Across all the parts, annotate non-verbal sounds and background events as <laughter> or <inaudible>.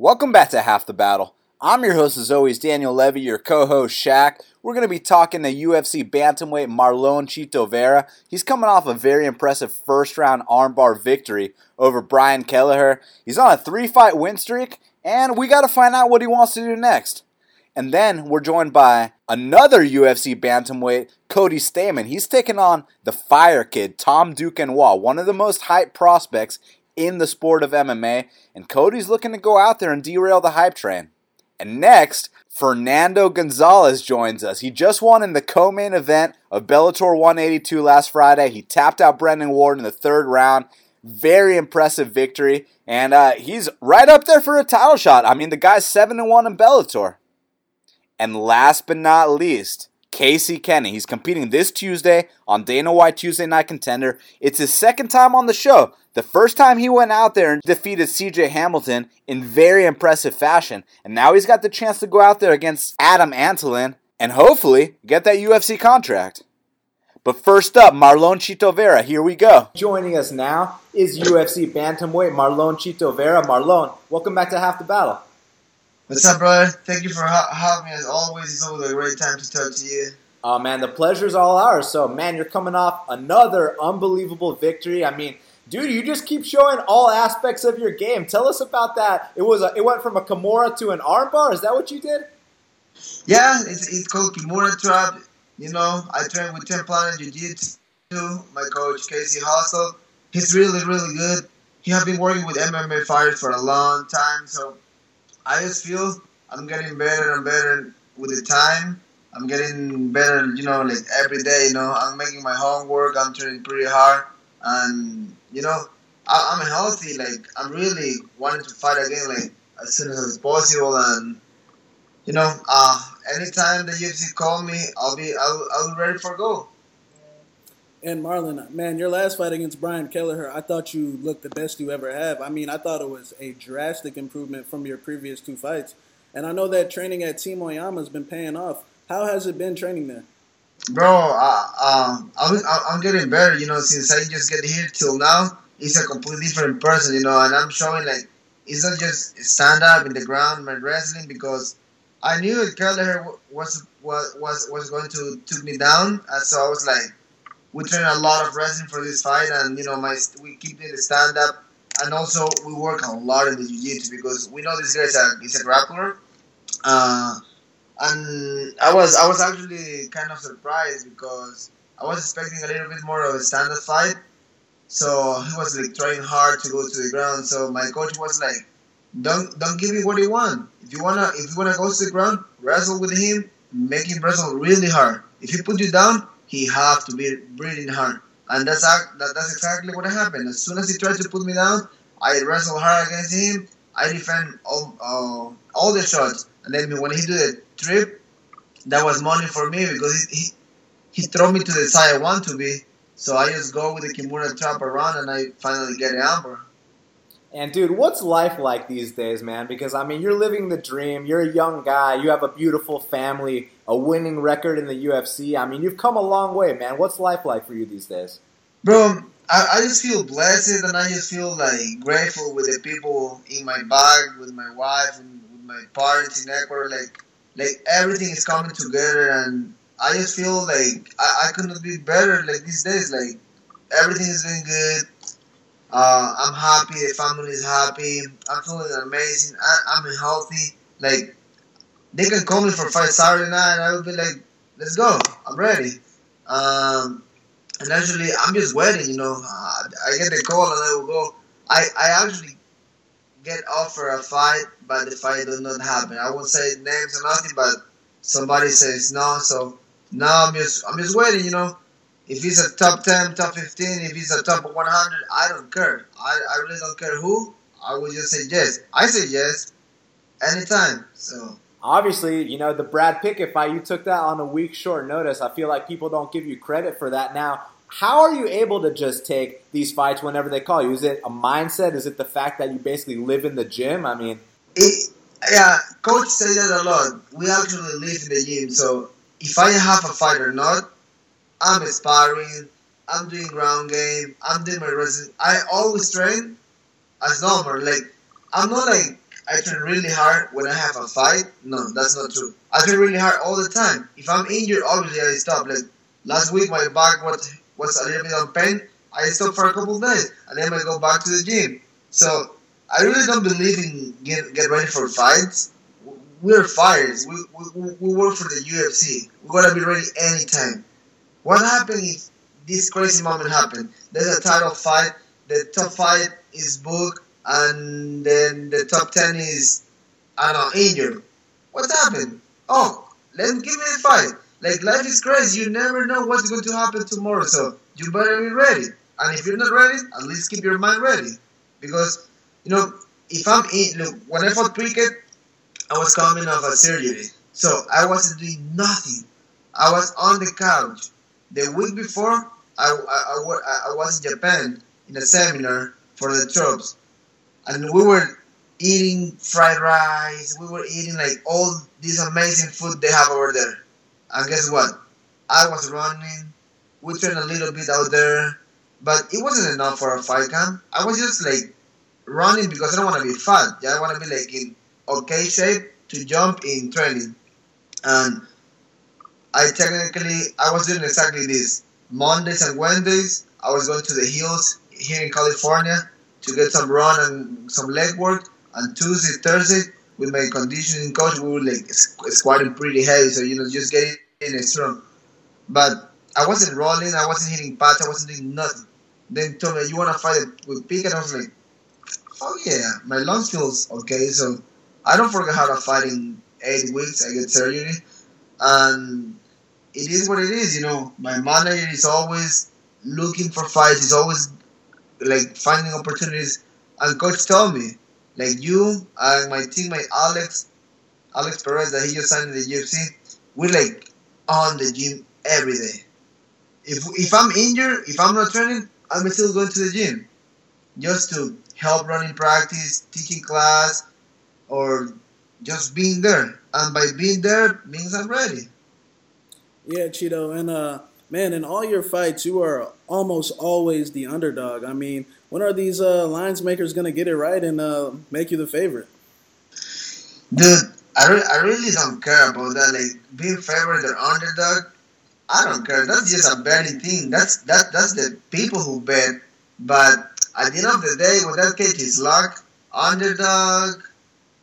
Welcome back to Half the Battle. I'm your host, as always, Daniel Levy, your co host, Shaq. We're going to be talking to UFC bantamweight Marlon Chito Vera. He's coming off a very impressive first round armbar victory over Brian Kelleher. He's on a three fight win streak, and we got to find out what he wants to do next. And then we're joined by another UFC bantamweight, Cody Stamann. He's taking on the Fire Kid, Tom Duquesnoy, one of the most hyped prospects in the sport of MMA. And Cody's looking to go out there and derail the hype train. And next, Fernando Gonzalez joins us. He just won in the co main event of Bellator 182 last Friday. He tapped out Brennan Ward in the third round. Very impressive victory. And uh, he's right up there for a title shot. I mean, the guy's 7 1 in Bellator. And last but not least, Casey Kenny. He's competing this Tuesday on Dana White Tuesday Night Contender. It's his second time on the show. The first time he went out there and defeated CJ Hamilton in very impressive fashion. And now he's got the chance to go out there against Adam Antolin and hopefully get that UFC contract. But first up, Marlon Chito Vera. Here we go. Joining us now is UFC bantamweight Marlon Chito Vera. Marlon, welcome back to Half the Battle. What's up, brother? Thank you for ha- having me. As always, it's always a great time to talk to you. Oh man, the pleasure's all ours. So man, you're coming off another unbelievable victory. I mean, dude, you just keep showing all aspects of your game. Tell us about that. It was a, it went from a Kimura to an armbar. Is that what you did? Yeah, it's, it's called Kimura Trap. You know, I train with 10th Planet Jiu Jitsu. My coach Casey Halstead. He's really, really good. He has been working with MMA fighters for a long time, so I just feel I'm getting better and better with the time. I'm getting better, you know, like every day. You know, I'm making my homework. I'm training pretty hard, and you know, I, am healthy. Like I'm really wanting to fight again, like as soon as possible. And you know, uh, anytime the UFC call me, I'll be I'll, I'll be ready for go. And Marlon, man, your last fight against Brian Kelleher, I thought you looked the best you ever have. I mean, I thought it was a drastic improvement from your previous two fights. And I know that training at Team Oyama has been paying off. How has it been training there? Bro, uh, um, I'm, I'm getting better, you know, since I just get here till now. It's a completely different person, you know, and I'm showing like it's not just stand up in the ground my wrestling because I knew Kelleher was was was was going to took me down, and so I was like, we train a lot of wrestling for this fight, and you know, my we keep doing the stand up, and also we work a lot in the jiu-jitsu because we know this guy is a, a grappler. Uh, and I was I was actually kind of surprised because I was expecting a little bit more of a stand up fight. So he was like trying hard to go to the ground. So my coach was like, "Don't don't give me what you want. If you wanna if you wanna go to the ground, wrestle with him, make him wrestle really hard. If he put you down, he have to be breathing hard. And that's that, that's exactly what happened. As soon as he tried to put me down, I wrestled hard against him. I defend all uh, all the shots, and then when he did the trip, that was money for me because he, he he threw me to the side I want to be. So I just go with the Kimura trap around, and I finally get an armbar. And dude, what's life like these days, man? Because I mean, you're living the dream. You're a young guy. You have a beautiful family, a winning record in the UFC. I mean, you've come a long way, man. What's life like for you these days? Bro, I, I just feel blessed, and I just feel like grateful with the people in my bag, with my wife, and with my parents in Ecuador. Like, like everything is coming together, and I just feel like I, I couldn't be better. Like these days, like everything is doing good uh, I'm happy. The family is happy. I'm feeling amazing. I, am healthy. Like they can call me for fight Saturday night, and I will be like, "Let's go. I'm ready." Um, and actually, I'm just waiting. You know, uh, I get the call and I will go. I I actually get offered a fight, but the fight does not happen. I won't say names or nothing, but somebody says no. So now I'm just I'm just waiting. You know. If he's a top 10, top 15, if he's a top 100, I don't care. I, I really don't care who. I will just say yes. I say yes anytime. So obviously, you know, the Brad Pickett fight, you took that on a week short notice. I feel like people don't give you credit for that now. How are you able to just take these fights whenever they call you? Is it a mindset? Is it the fact that you basically live in the gym? I mean, it, yeah, coach says that a lot. We actually live in the gym, so if I have a fight or not, I'm aspiring. I'm doing ground game. I'm doing my wrestling. I always train as normal. Like I'm not like I train really hard when I have a fight. No, that's not true. I train really hard all the time. If I'm injured, obviously I stop. Like last week, my back was was a little bit on pain. I stopped for a couple days, and then I go back to the gym. So I really don't believe in get get ready for fights. We're fighters. We, we, we work for the UFC. We gotta be ready anytime. What happened if this crazy moment happened? There's a title fight. The top fight is booked, and then the top ten is I don't know injured. What happened? Oh, let me give me a fight. Like life is crazy. You never know what's going to happen tomorrow. So you better be ready. And if you're not ready, at least keep your mind ready. Because, you know, if I'm in, look, when I fought Pickett, I was coming off a surgery. So I wasn't doing nothing. I was on the couch. The week before, I, I, I, I was in Japan in a seminar for the troops. And we were eating fried rice. We were eating like all this amazing food they have over there. And guess what? I was running. We trained a little bit out there but it wasn't enough for a fight camp. I was just like running because I don't want to be fat. Yeah, I want to be like in okay shape to jump in training. And I technically I was doing exactly this. Mondays and Wednesdays I was going to the hills here in California to get some run and some leg work. And Tuesday, Thursday with my conditioning coach we were like squatting pretty heavy, so you know just getting it strong. But I wasn't rolling, I wasn't hitting pads, I wasn't doing nothing. They told me, you want to fight with Pickett? I was like, oh yeah, my lungs feels okay. So I don't forget how to fight in eight weeks. I get surgery. And it is what it is, you know. My manager is always looking for fights. He's always like finding opportunities. And coach told me, like you and my teammate Alex, Alex Perez that he just signed in the UFC, we're like on the gym every day. If if I'm injured, if I'm not training, I'm still going to the gym just to help running practice, teaching class, or just being there. And by being there means I'm ready. Yeah, Chito, and uh, man, in all your fights, you are almost always the underdog. I mean, when are these uh, lines makers gonna get it right and uh, make you the favorite? Dude, I, re- I really don't care about that. Like being favorite or underdog, I don't care. That's just a betting thing. That's that that's the people who bet. But at the end of the day, what that case is luck, underdog,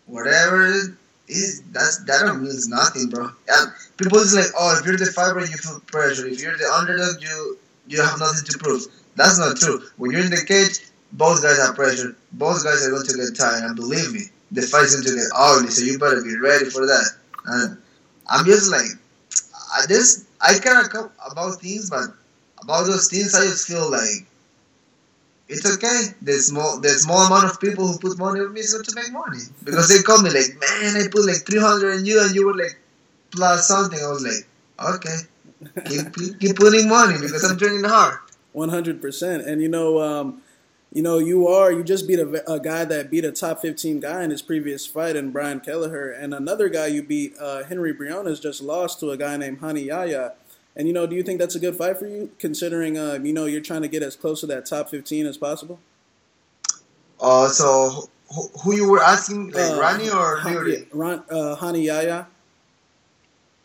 whatever is that's that don't means nothing, bro. And people is like, oh, if you're the favorite, you feel pressure. If you're the underdog, you you have nothing to prove. That's not true. When you're in the cage, both guys have pressure. Both guys are going to get tired, and believe me, the fight's going to get ugly. So you better be ready for that. And I'm just like, I just I care about things, but about those things, I just feel like it's okay. The small, the small amount of people who put money on me is going to make money because they call me like, man, I put like three hundred in you, and you were like plus something. I was like, okay, <laughs> keep, keep putting money because I'm training hard. One hundred percent, and you know. Um, you know, you are you just beat a, a, guy that beat a top 15 guy in his previous fight, and Brian Kelleher, and another guy you beat, uh, Henry Briones, just lost to a guy named Rani Yahya. And you know, do you think that's a good fight for you, considering uh, you know you're trying to get as close to that top 15 as possible? Uh, so who, who you were asking, like uh, Rani or Fury? Ron, uh, Rani Yahya.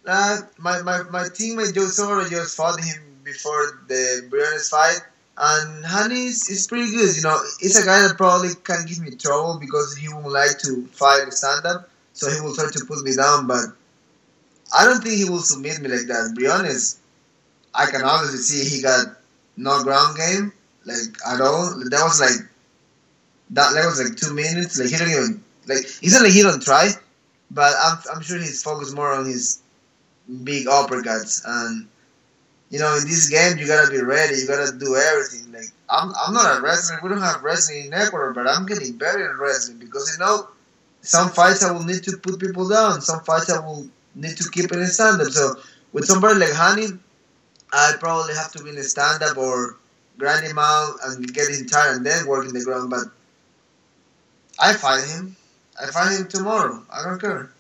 Uh, my, my, my teammate Joe Soto just fought him before the Briones fight and Rani is, is pretty good. You know, he's a guy that probably can give me trouble because he won't like to fight stand up, so he will try to put me down. But I don't think he will submit me like that. Honest, I can obviously see he got no ground game like at all. That was like that. That was like two minutes. Like he didn't even like. It's not like he don't try, but I'm I'm sure he's focused more on his big uppercuts and you know, in this game, you gotta be ready. You gotta do everything. Like I'm, I'm not a wrestler. We don't have wrestling in Ecuador, but I'm getting better in wrestling because you know, some fights I will need to put people down. Some fights I will need to keep it in stand up. So with somebody like Rani, I probably have to be in a stand up or grind him out and get him tired and then work in the ground. But I fight him. I fight him tomorrow. I don't care.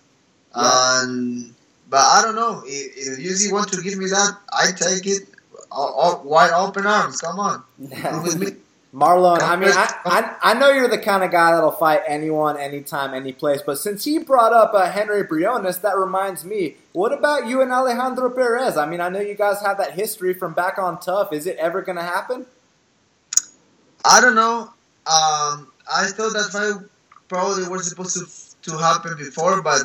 Yeah. And but I don't know. If, if UFC want to give me that, I take it. All, all, wide open arms. Come on, <laughs> with me. Marlon, I mean, I, I, I know you're the kind of guy that'll fight anyone, anytime, any place. But since he brought up uh, Henry Briones, that reminds me. What about you and Alejandro Perez? I mean, I know you guys have that history from back on TUF. Is it ever going to happen? I don't know. Um, I thought that fight probably was supposed to to happen before, but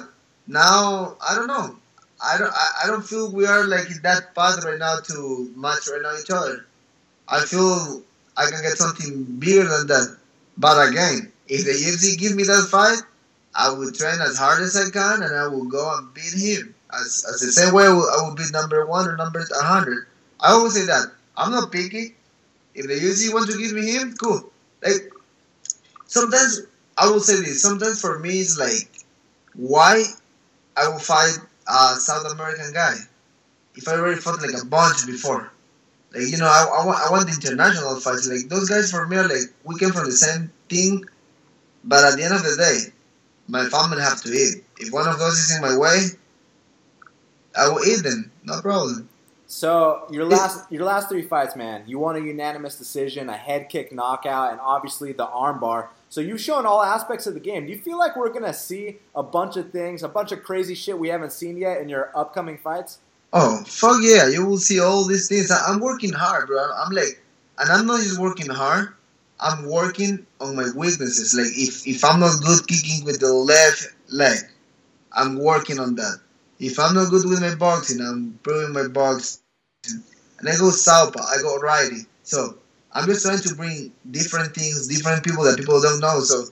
now I don't know. I don't. I, I don't feel we are like in that path right now to match right now each other. I feel I can get something bigger than that. But again, if the UFC give me that fight, I will train as hard as I can and I will go and beat him. As, as the same way I will, I will beat number one or number 100. I always say that. I'm not picky. If the UFC want to give me him, cool. Like, sometimes, I will say this, sometimes for me it's like, why I will fight a South American guy if I already fought like a bunch before. Like you know, I, I, want I want the international fights. Like those guys for me are like we came from the same thing, but at the end of the day, my family have to eat. If one of those is in my way, I will eat them. No problem. So your last your last three fights, man, you won a unanimous decision, a head kick knockout, and obviously the armbar. So you've shown all aspects of the game. Do you feel like we're gonna see a bunch of things, a bunch of crazy shit we haven't seen yet in your upcoming fights? Oh fuck yeah! You will see all these things. I, am working hard, bro. I'm like, and I'm not just working hard. I'm working on my weaknesses. Like if if I'm not good kicking with the left leg, I'm working on that. If I'm not good with my boxing, I'm improving my boxing. And I go southpaw, I go righty. So I'm just trying to bring different things, different people that people don't know. So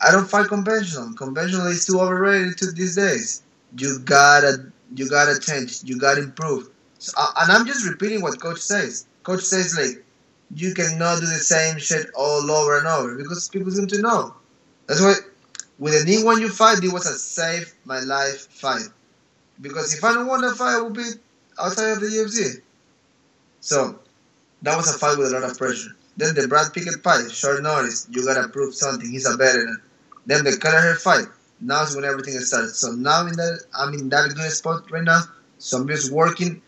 I don't fight conventional. Conventional is too overrated to these days. You gotta you gotta change. You gotta improve. So, uh, and I'm just repeating what coach says. Coach says like, you cannot do the same shit all over and over because people seem to know. That's why with the Ning Guangyou fight, it was a save my life fight. Because if I don't want to fight, I will be outside of the UFC. So that was a fight with a lot of pressure. Then the Brad Pickett fight, short notice, you gotta prove something. He's a veteran. Then the Kelleher fight, now is when everything starts. So now in that I'm in that good spot right now. So I'm just working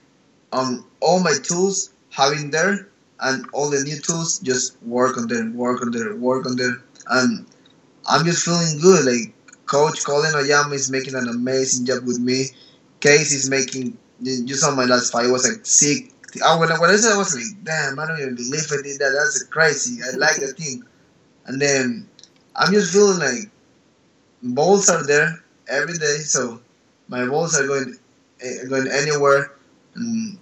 on all my tools, having there, and all the new tools. Just work on there, work on there, work on there, and I'm just feeling good. Like Coach Colin Oyama is making an amazing job with me. Case is making. You saw my last fight. It was like sick. I, when, I, when I said I was like, damn, I don't even believe I did that. That's crazy. I like the thing. And then I'm just feeling like balls are there every day, so my balls are going uh, going anywhere. And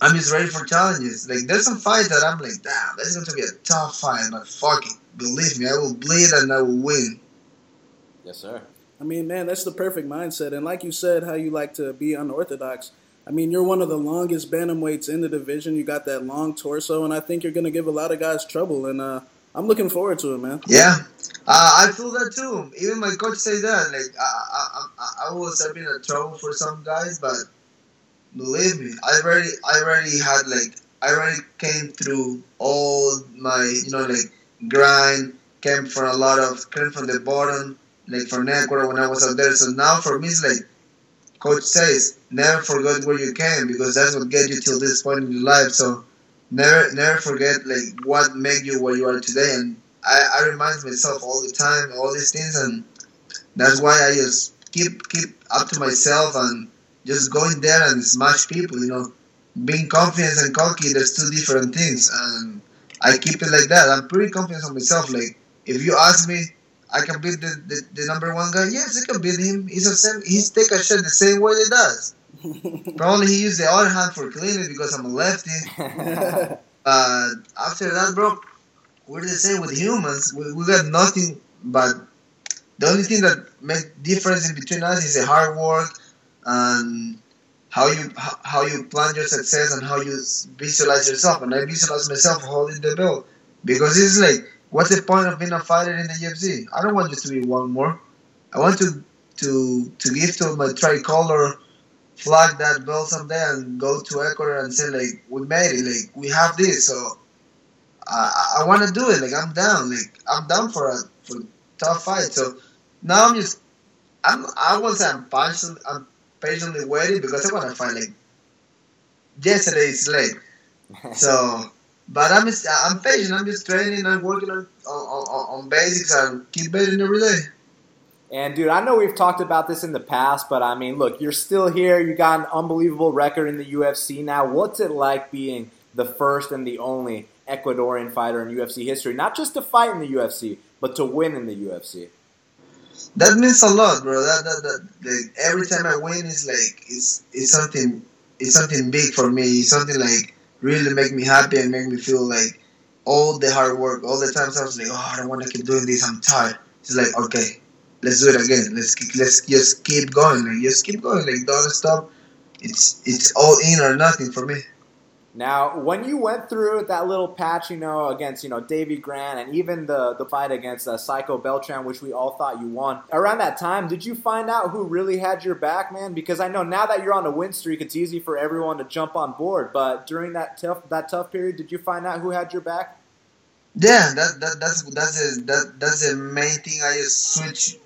I'm just ready for challenges. Like there's some fights that I'm like, damn, this is going to be a tough fight, but fuck it, believe me, I will bleed and I will win. Yes, sir. I mean, man, that's the perfect mindset. And like you said, how you like to be unorthodox. I mean, you're one of the longest bantamweights in the division. You got that long torso, and I think you're going to give a lot of guys trouble. And uh, I'm looking forward to it, man. Yeah, uh, I feel that too. Even my coach say that. Like I, I, I was having a trouble for some guys, but believe me, I already, I already had like, I already came through all my, you know, like grind. Came from a lot of, came from the bottom, like from Ecuador when I was out there. So now for me, it's like, coach says, never forget where you came because that's what get you till this point in your life. So never never forget like what made you what you are today. And I, I remind myself all the time all these things and that's why I just keep keep up to myself and just going there and smash people you know. Being confident and cocky there's two different things and I keep it like that. I'm pretty confident on myself like if you ask me I can beat the, the, the number one guy. Yes I can beat him. He's a same he's take a shot the same way he does Probably he used the other hand for cleaning because I'm a lefty. <laughs> uh, after that, bro, we're the same with humans. We, we got nothing but the only thing that makes difference in between us is the hard work and how you how you plan your success and how you visualize yourself. And I visualize myself holding the belt because it's like, what's the point of being a fighter in the UFC? I don't want just to be one more. I want to to to give to my tricolor flag that belt someday and go to Ecuador and say like we made it, like we have this. So I, I want to do it. Like I'm down. Like I'm down for a for a tough fight. So now I'm just I'm I won't say I'm patiently I'm patiently waiting because I want to fight like yesterday is late. <laughs> So But I'm just, I'm patient. I'm just training and working on on, on basics and keep betting every day. And dude, I know we've talked about this in the past, but I mean, look, you're still here. You got an unbelievable record in the UFC now. What's it like being the first and the only Ecuadorian fighter in UFC history? Not just to fight in the UFC, but to win in the UFC. That means a lot, bro. That, that, that like, every time I win, it's like it's it's something it's something big for me. It's something like really make me happy and make me feel like all the hard work, all the times I was like, oh, I don't want to keep doing this. I'm tired. It's like okay, let's do it again. Let's keep, let's just keep going. Like just keep going. Like don't stop. It's it's all in or nothing for me. Now, when you went through that little patch, you know, against you know Davey Grant and even the the fight against uh, Psycho Beltran, which we all thought you won, around that time, did you find out who really had your back, man? Because I know now that you're on a win streak, it's easy for everyone to jump on board. But during that tough that tough period, did you find out who had your back? Yeah, that, that that's that's a, that that's the main thing. I just switch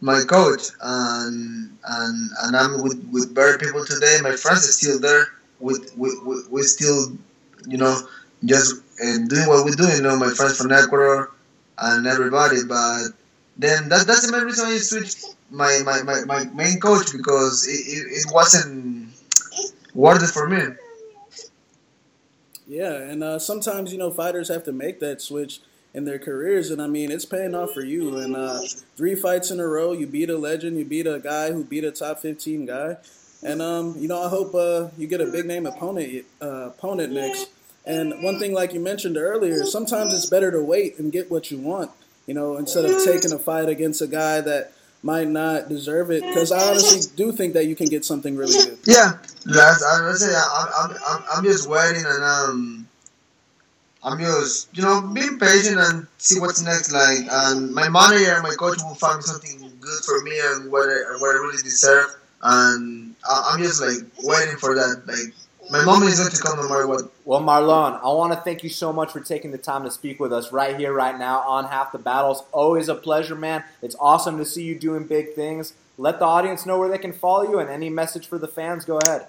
my coach and and and I'm with with better people today. My friends are still there we, we, we, we still, you know, just uh, doing what we do. you know, my friends from Ecuador and everybody. But then that, that's the main reason I switched my, my, my, my main coach because it, it, it wasn't worth it for me. Yeah, and uh, sometimes, you know, fighters have to make that switch in their careers. And I mean, it's paying off for you. And uh, three fights in a row, you beat a legend, you beat a guy who beat a top 15 guy. And um, you know, I hope uh, you get a big name opponent uh, opponent next. And one thing, like you mentioned earlier, sometimes it's better to wait and get what you want. You know, instead of taking a fight against a guy that might not deserve it. Because I honestly do think that you can get something really good. Yeah, that's I say I'm, I'm, I'm just waiting and um. I'm just, you know, being patient and see what's next. Like, and my manager and my coach will find something good for me and what I, what I really deserve. And I'm just like waiting for that. Like my moment is going to come no matter what. Well, Marlon, I want to thank you so much for taking the time to speak with us right here, right now on Half the Battles. Always a pleasure, man. It's awesome to see you doing big things. Let the audience know where they can follow you, and any message for the fans. Go ahead.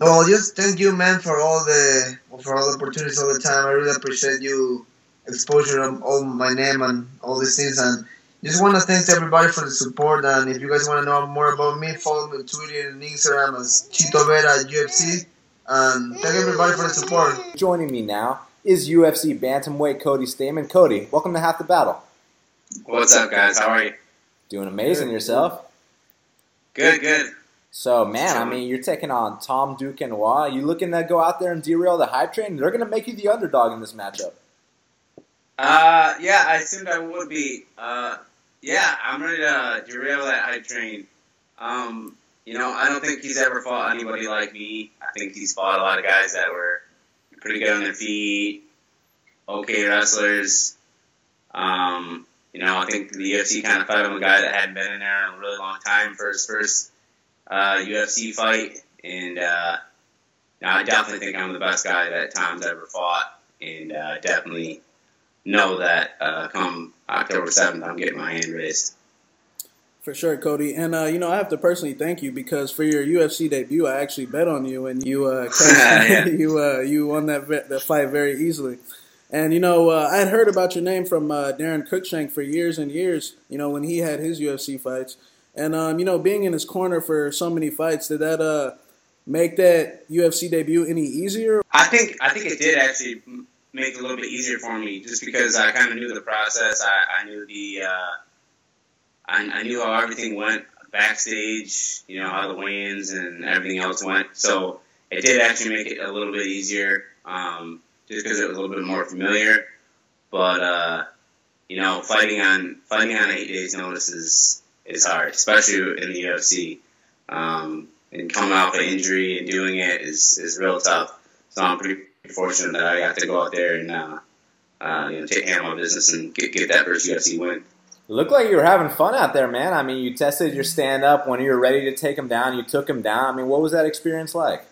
Well, just thank you, man, for all the for all the opportunities all the time. I really appreciate you exposure of all my name and all these things, and just want to thank everybody for the support. And if you guys want to know more about me, follow me on Twitter and Instagram as Chito Vera UFC. And thank everybody for the support. Joining me now is UFC bantamweight Cody Stamann. Cody, welcome to Half the Battle. What's up, guys? How are you? Doing amazing yourself. Good, good. So, man, I mean, you're taking on Tom Duquesnoy. You looking to go out there and derail the hype train? They're going to make you the underdog in this matchup. Uh, yeah, I assumed I would be. Uh, yeah, I'm ready to derail that hype train. Um, you know, I don't think he's ever fought anybody like me. I think he's fought a lot of guys that were pretty good on their feet, okay wrestlers. Um, you know, I think the UFC kind of fought him a guy that hadn't been in there in a really long time for his first uh, UFC fight, and uh, I definitely think I'm the best guy that Tom's ever fought, and uh, definitely know that uh, come October 7th, I'm getting my hand raised. For sure, Cody. And, uh, you know, I have to personally thank you because for your UFC debut, I actually bet on you and you uh, <laughs> <laughs> you uh, you won that, that fight very easily. And, you know, uh, I had heard about your name from uh, Daron Cruickshank for years and years, you know, when he had his UFC fights. And, um, you know, being in his corner for so many fights, did that uh, make that UFC debut any easier? I think I think it did actually make it a little bit easier for me, just because I kind of knew the process. I, I knew the, uh, I, I knew how everything went backstage. You know how the weigh-ins and everything else went. So it did actually make it a little bit easier, um, just because it was a little bit more familiar. But uh, you know, fighting on fighting on eight days' notice is is hard, especially in the UFC. Um, and coming off an injury and doing it is is real tough. So I'm pretty fortunate that I got to go out there and uh, uh, you know take handle my business and get, get that first UFC win. It looked like you were having fun out there, man. I mean, you tested your stand up when you were ready to take him down. You took him down. I mean, what was that experience like?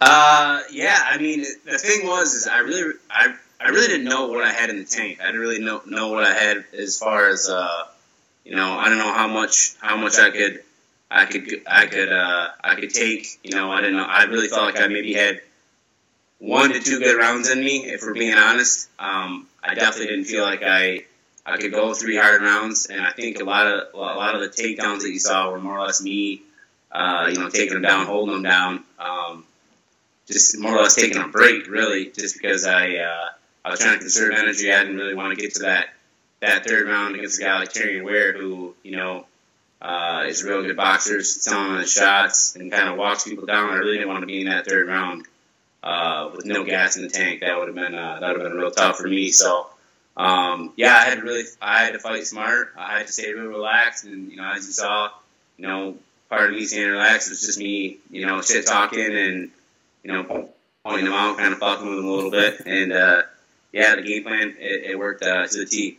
Uh, yeah. I mean, the thing was, is I really, I, I really didn't know what I had in the tank. I didn't really know know what I had as far as, uh, you know, I don't know how much how much I could, I could, I could, uh, I could take. You know, I didn't know. I really felt like I maybe had one to two good rounds in me, if we're being honest. Um, I definitely didn't feel like I I could go three hard rounds, and I think a lot of a lot of the takedowns that you saw were more or less me, uh, you know, taking them down, holding them down, um, just more or less taking a break, really, just because I uh, I was trying to conserve energy. I didn't really want to get to that that third round against a guy like Terrion Ware, who you know uh, is a real good boxer, selling his shots and kind of walks people down. I really didn't want to be in that third round uh, with no gas in the tank. That would have been uh, that would have been real tough for me. So um, yeah, I had to really I had to fight smart. I had to stay real relaxed, and you know as you saw, you know part of me staying relaxed was just me, you know, shit talking and you know pointing them out, kind of fucking with them a little bit, and uh, yeah, the game plan it, it worked uh, to the T.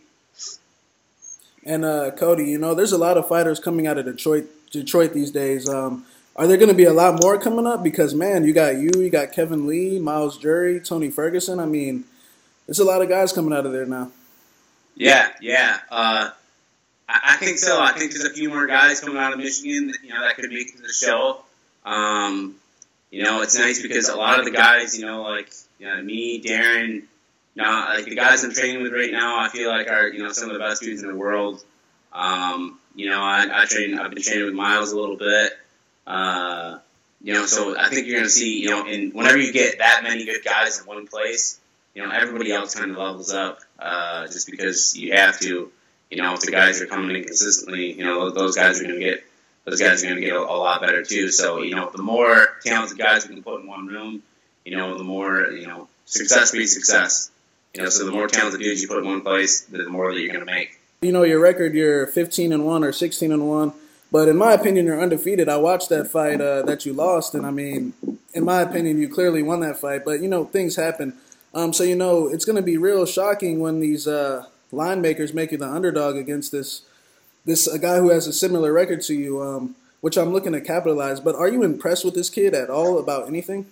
And uh, Cody, you know, there's a lot of fighters coming out of Detroit, Detroit these days. Um, are there going to be a lot more coming up? Because man, you got you, you got Kevin Lee, Myles Jury, Tony Ferguson. I mean, there's a lot of guys coming out of there now. Yeah, yeah. Uh, I, I, think so. I think there's a few more guys coming out of Michigan, that, you know, that could make the show. Um, you know, it's nice because a lot of the guys, you know, like you know, me, Daron, now, like the guys I'm training with right now, I feel like are you know some of the best dudes in the world. Um, you know, I, I train. I've been training with Myles a little bit. Uh, you know, so I think you're going to see, you know, and whenever you get that many good guys in one place, you know, everybody else kind of levels up uh, just because you have to. You know, if the guys are coming in consistently, you know, those guys are going to get those guys are going to get a, a, lot better too. So, you know, the more talented guys we can put in one room, you know, the more you know success breeds success. You know, so the more talented dudes you put in one place, the more that you're going to make. You know, your record, you're 15 and one or 16 and one, but in my opinion, you're undefeated. I watched that fight uh, that you lost, and I mean, in my opinion, you clearly won that fight. But you know, things happen. Um, so you know, it's going to be real shocking when these uh, line makers make you the underdog against this this a guy who has a similar record to you, um, which I'm looking to capitalize. But are you impressed with this kid at all about anything?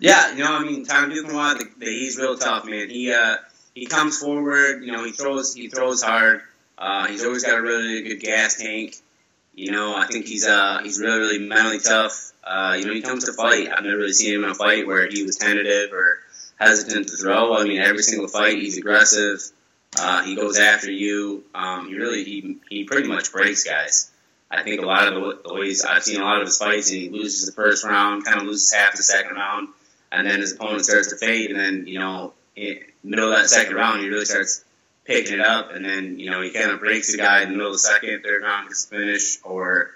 Yeah, you know, I mean, Tom Duquesnoy, the, the, he's real tough, man. He uh, he comes forward, you know, he throws he throws hard. Uh, he's always got a really good gas tank. You know, I think he's uh he's really really mentally tough. Uh, you know, he comes to fight. I've never really seen him in a fight where he was tentative or hesitant to throw. I mean, every single fight he's aggressive. Uh, he goes after you. Um, he really he he pretty much breaks guys. I think a lot of the, the ways I've seen a lot of his fights, and he loses the first round, kind of loses half the second round and then his opponent starts to fade, and then you know, in middle of that second round, he really starts picking it up, and then you know he kind of breaks the guy in the middle of the second, third round gets finished, or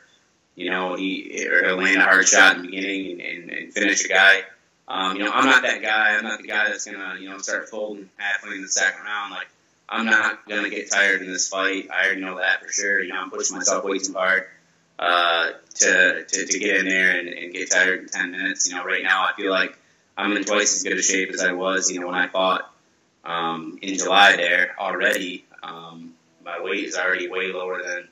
you know he or he'll land a hard shot in the beginning and, and, and finish a guy. Um, you know, I'm not that guy. I'm not the guy that's gonna you know start folding halfway in the second round. Like I'm not gonna get tired in this fight. I already know that for sure. You know, I'm pushing myself way too hard uh, to, to to get in there and, and get tired in ten minutes. You know, right now I feel like I'm in twice as good a shape as I was, you know, when I fought um, in July there already. Um, my weight is already way lower than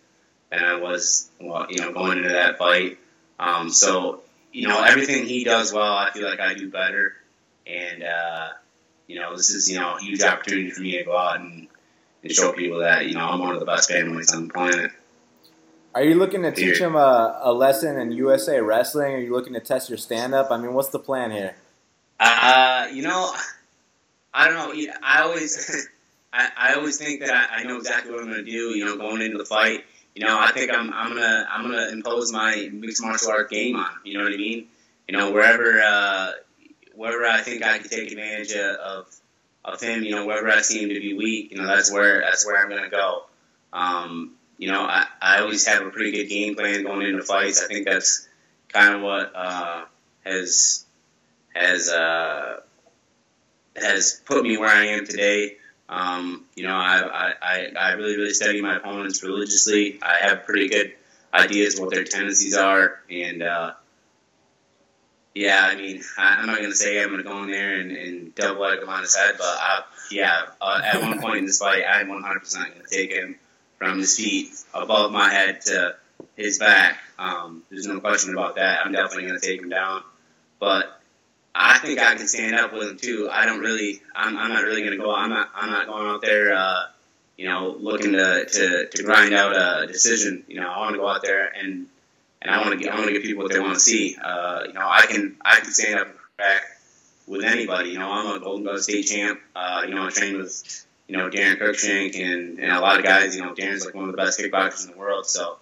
than I was, well, you know, going into that fight. Um, so, you know, everything he does well, I feel like I do better. And, uh, you know, this is, you know, a huge opportunity for me to go out and, and show people that, you know, I'm one of the best families on the planet. Are you looking to teach him a, a lesson in USA wrestling? Are you looking to test your stand up? I mean, what's the plan here? Uh, you know, I don't know. I always, <laughs> I, I always think that I, know exactly what I'm going to do. You know, going into the fight. You know, I think I'm, I'm gonna, I'm gonna impose my mixed martial art game on. You know what I mean? You know, wherever, uh, wherever I think I can take advantage of, of him. You know, wherever I see him to be weak. You know, that's where, that's where I'm to go. Um, you know, I, I always have a pretty good game plan going into fights. I think that's kind of what uh, has has uh, has put me where I am today. Um, you know, I, I, I really, really study my opponents religiously. I have pretty good ideas what their tendencies are, and uh, yeah, I mean, I, am not going to say I'm going to go in there and, and double on his head, but I, yeah, uh, at one point in this fight, I'm 100% going to take him from his feet above my head to his back. Um, there's no question about that. I'm definitely going to take him down, but I think I can stand up with him too. I don't really. I'm, I'm not really going to go. I'm not. I'm not going out there. Uh, you know, looking to, to, to grind out a decision. You know, I want to go out there and and I want to get. I want to give people what they want to see. Uh, you know, I can I can stand up and crack with anybody. You know, I'm a Golden Glove state champ. Uh, you know, I trained with you know Daron Cruickshank and, and a lot of guys. You know, Daron's like one of the best kickboxers in the world. So,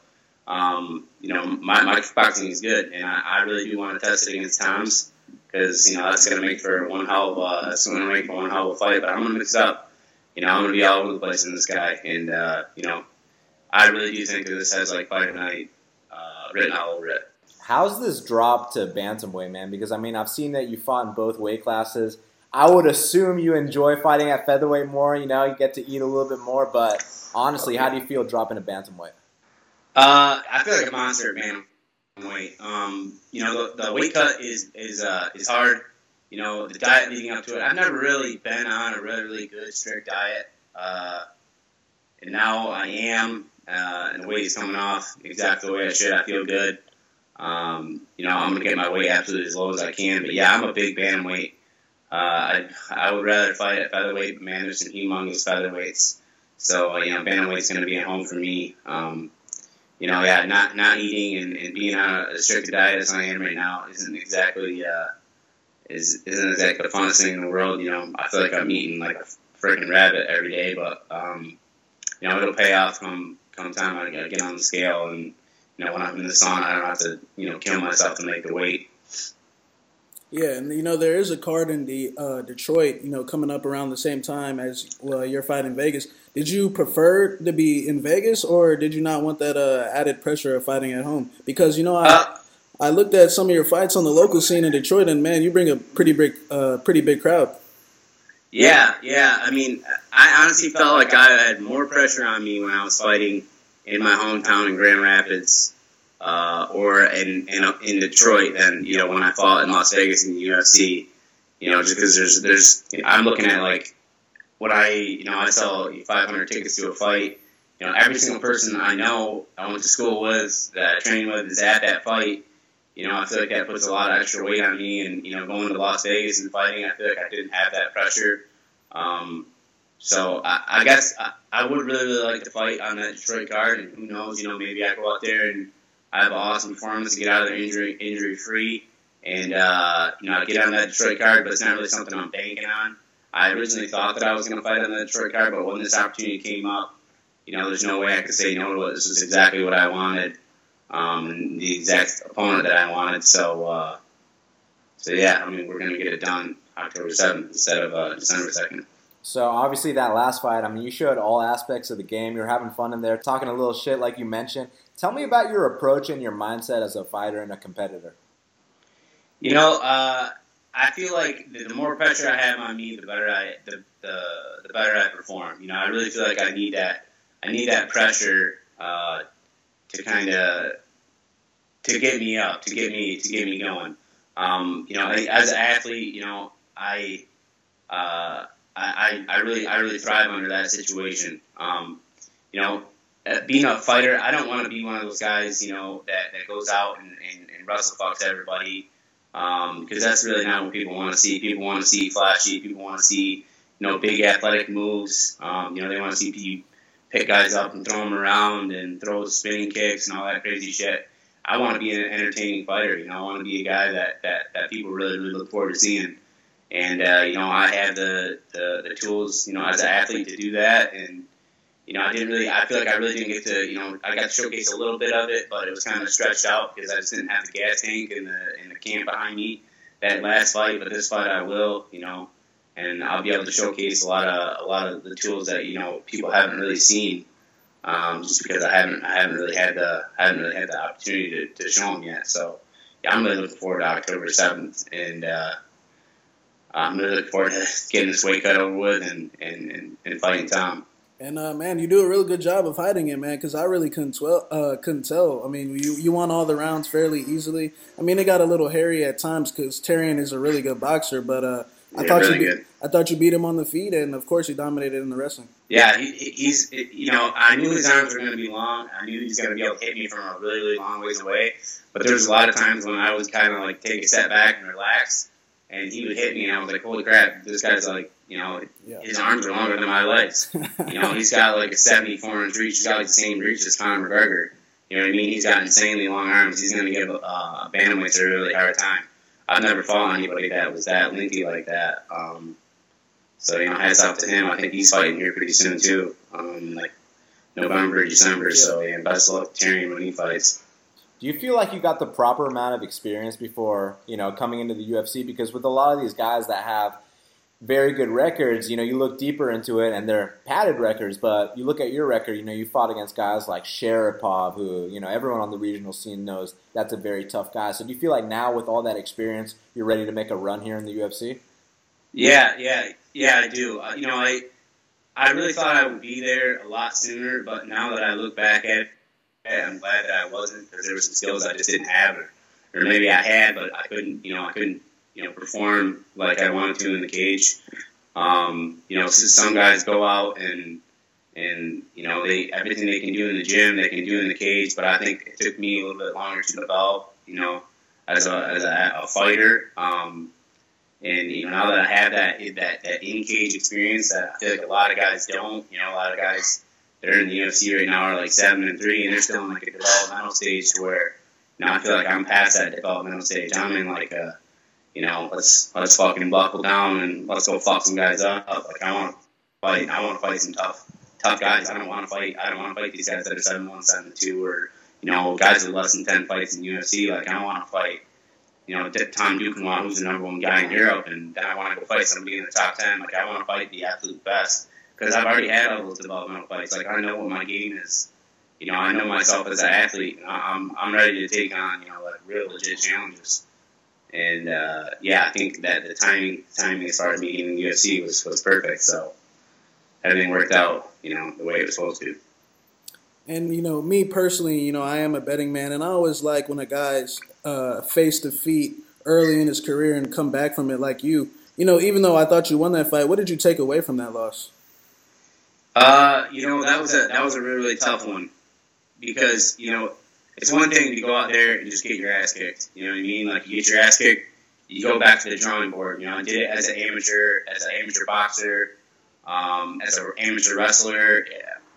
um, you know, my, my kickboxing is good, and I, I really do want to test it against Tom's because you know that's going to make for one hell of a that's to make for one hell of a fight. But I'm going to mix up. You know, I'm going to be all over the place in this guy, and uh, you know, I really do think that this has like fight night uh, written all over it. How's this drop to bantamweight, man? Because I mean, I've seen that you fought in both weight classes. I would assume you enjoy fighting at featherweight more. You know, you get to eat a little bit more. But honestly, how do you feel dropping to bantamweight? Uh, I feel like a monster at bantamweight. Um, you know, the, the weight cut is is uh, is hard. You know, the diet leading up to it. I've never really been on a really really good strict diet, uh, and now I am. Uh, and the weight is coming off exactly the way I should. I feel good. Um, you know, I'm gonna get my weight absolutely as low as I can. But yeah, I'm a big bantamweight. Uh, I I would rather fight at featherweight, but man, there's some humongous featherweights. So uh, you know, bantamweight's gonna be at home for me. Um, you know, yeah, not not eating and, and being on a strict diet as I am right now isn't exactly uh, is isn't exactly the funnest thing in the world. You know, I feel like I'm eating like a freaking rabbit every day, but um, you know, it'll pay off come come time I get on the scale and you know, when I'm in the sauna, I don't have to, you know, kill myself to make the weight. Yeah, and you know there is a card in the uh, Detroit, you know, coming up around the same time as well. Your fight in Vegas. Did you prefer to be in Vegas, or did you not want that uh, added pressure of fighting at home? Because you know, I uh, I looked at some of your fights on the local scene in Detroit, and man, you bring a pretty big, uh, pretty big crowd. Yeah, yeah. I mean, I honestly felt like I had more pressure on me when I was fighting in my hometown in Grand Rapids uh, or in, in in Detroit than you know when I fought in Las Vegas in the UFC. You know, just because there's there's I'm looking at like what I you know I sell 500 tickets to a fight. You know, every single person I know I went to school with that I trained with is at that fight. You know, I feel like that puts a lot of extra weight on me, and you know, going to Las Vegas and fighting, I feel like I didn't have that pressure. Um, so I, I guess I, I, would really, really like to fight on that Detroit card, and who knows, you know, maybe I go out there and I have an awesome performance to get out of there injury injury free, and uh, you know, get on that Detroit card. But it's not really something I'm banking on. I originally thought that I was going to fight on the Detroit card, but when this opportunity came up, you know, there's no way I could say no to it. This is exactly what I wanted, um, the exact opponent that I wanted. So, uh, so yeah, I mean, we're going to get it done October 7th instead of uh, December 2nd. So obviously that last fight, I mean, you showed all aspects of the game. You're having fun in there, talking a little shit like you mentioned. Tell me about your approach and your mindset as a fighter and a competitor. You know, uh, I feel like the, the, more pressure I have on me, the better I the, the, the better I perform. You know, I really feel like I need that I need that pressure uh, to kind of to get me up, to get me to get me going. Um, you know, as an athlete, you know, I uh, I, I really I really thrive under that situation. Um, you know, being a fighter, I don't want to be one of those guys, you know, that, that goes out and, and, and wrestle fucks everybody. Um, because that's really not what people want to see. People want to see flashy. People want to see, you know, big athletic moves. Um, you know, they want to see people pick guys up and throw them around and throw spinning kicks and all that crazy shit. I want to be an entertaining fighter. You know, I want to be a guy that, that, that people really, really look forward to seeing. And uh, you know, I have the, the, the tools, you know, as an athlete to do that. And you know, I didn't really, I feel like I really didn't get to, you know, I got to showcase a little bit of it, but it was kind of stretched out because I just didn't have the gas tank in the in the camp behind me that last fight. But this fight, I will, you know, and I'll be able to showcase a lot of a lot of the tools that you know people haven't really seen. Um, just because I haven't I haven't really had the I haven't really had the opportunity to, to show them yet. So yeah, I'm really looking forward to October seventh, and uh, I'm really looking forward to getting this weight cut over with and, and, and, and fighting Tom. And uh, man, you do a really good job of hiding it, man. Because I really couldn't tell. Uh, couldn't tell. I mean, you you won all the rounds fairly easily. I mean, it got a little hairy at times because Terrion is a really good boxer, but uh, I yeah, thought really you beat, I thought you beat him on the feet, and of course, he dominated in the wrestling. Yeah, he, he's you know I knew his arms were going to be long. I knew he was going to be able to hit me from a really really long ways away. But there was a lot of times when I was kind of like take a step back and relax and he would hit me, and I was like, "Holy crap! This guy's like, you know, yeah. his arms are longer than my legs. you know, he's got like a 74 inch reach. He's got like the same reach as Conor McGregor. You know what I mean? He's got insanely long arms. He's going to give uh, bantamweights a really hard time. I've never fought anybody that was that lengthy like that. Um, so you know, hats off to him. I think he's fighting here pretty soon too, um, like November, December. So yeah, best luck to Terrion when he fights. Do you feel like you got the proper amount of experience before you know coming into the UFC? Because with a lot of these guys that have very good records, you know, you look deeper into it and they're padded records, but you look at your record, you know, you fought against guys like Sharipov, who, you know, everyone on the regional scene knows that's a very tough guy. So do you feel like now with all that experience, you're ready to make a run here in the UFC? Yeah, yeah, yeah, I do. Uh, you know, I I really thought I would be there a lot sooner, but now that I look back at it, I'm glad that I wasn't because there were some skills I just didn't have, or, or maybe I had, but I couldn't, you know, I couldn't you know, perform like I wanted to in the cage. Um, you know, some guys go out and and you know they everything they can do in the gym they can do in the cage, but I think it took me a little bit longer to develop. You know, as a as a, a fighter. Um, and you know, now that I have that that that in cage experience, that I feel like a lot of guys don't. You know, a lot of guys that are in the UFC right now are like seven and three, and they're still in like a developmental stage where now I feel like I'm past that developmental stage. I'm in like a you know, let's let's fucking buckle down and let's go fuck some guys up. Like I want to fight. I want to fight some tough tough guys. I don't want to fight. I don't want to fight these guys that are seven one, seven two, or you know, guys with less than ten fights in UFC. Like I want to fight. You know, Tom Duquesnoy, who's the number one guy in Europe, and then I want to go fight somebody in the top ten. Like I want to fight the absolute best because I've already had all those developmental fights. Like I know what my game is. You know, I know myself as an athlete. I'm I'm ready to take on you know like real legit challenges. And uh, yeah, I think that the timing timing as far as me getting in the UFC was, was perfect. So everything worked out, you know, the way it was supposed to. And you know, me personally, you know, I am a betting man, and I always like when a guy's uh, face defeat early in his career and come back from it like you. You know, even though I thought you won that fight, what did you take away from that loss? Uh, you know, that was a that was a really, really tough one because you know it's one thing to go out there and just get your ass kicked. You know what I mean? Like you get your ass kicked, you go back to the drawing board. You know, I did it as an amateur, as an amateur boxer, um, as an amateur wrestler.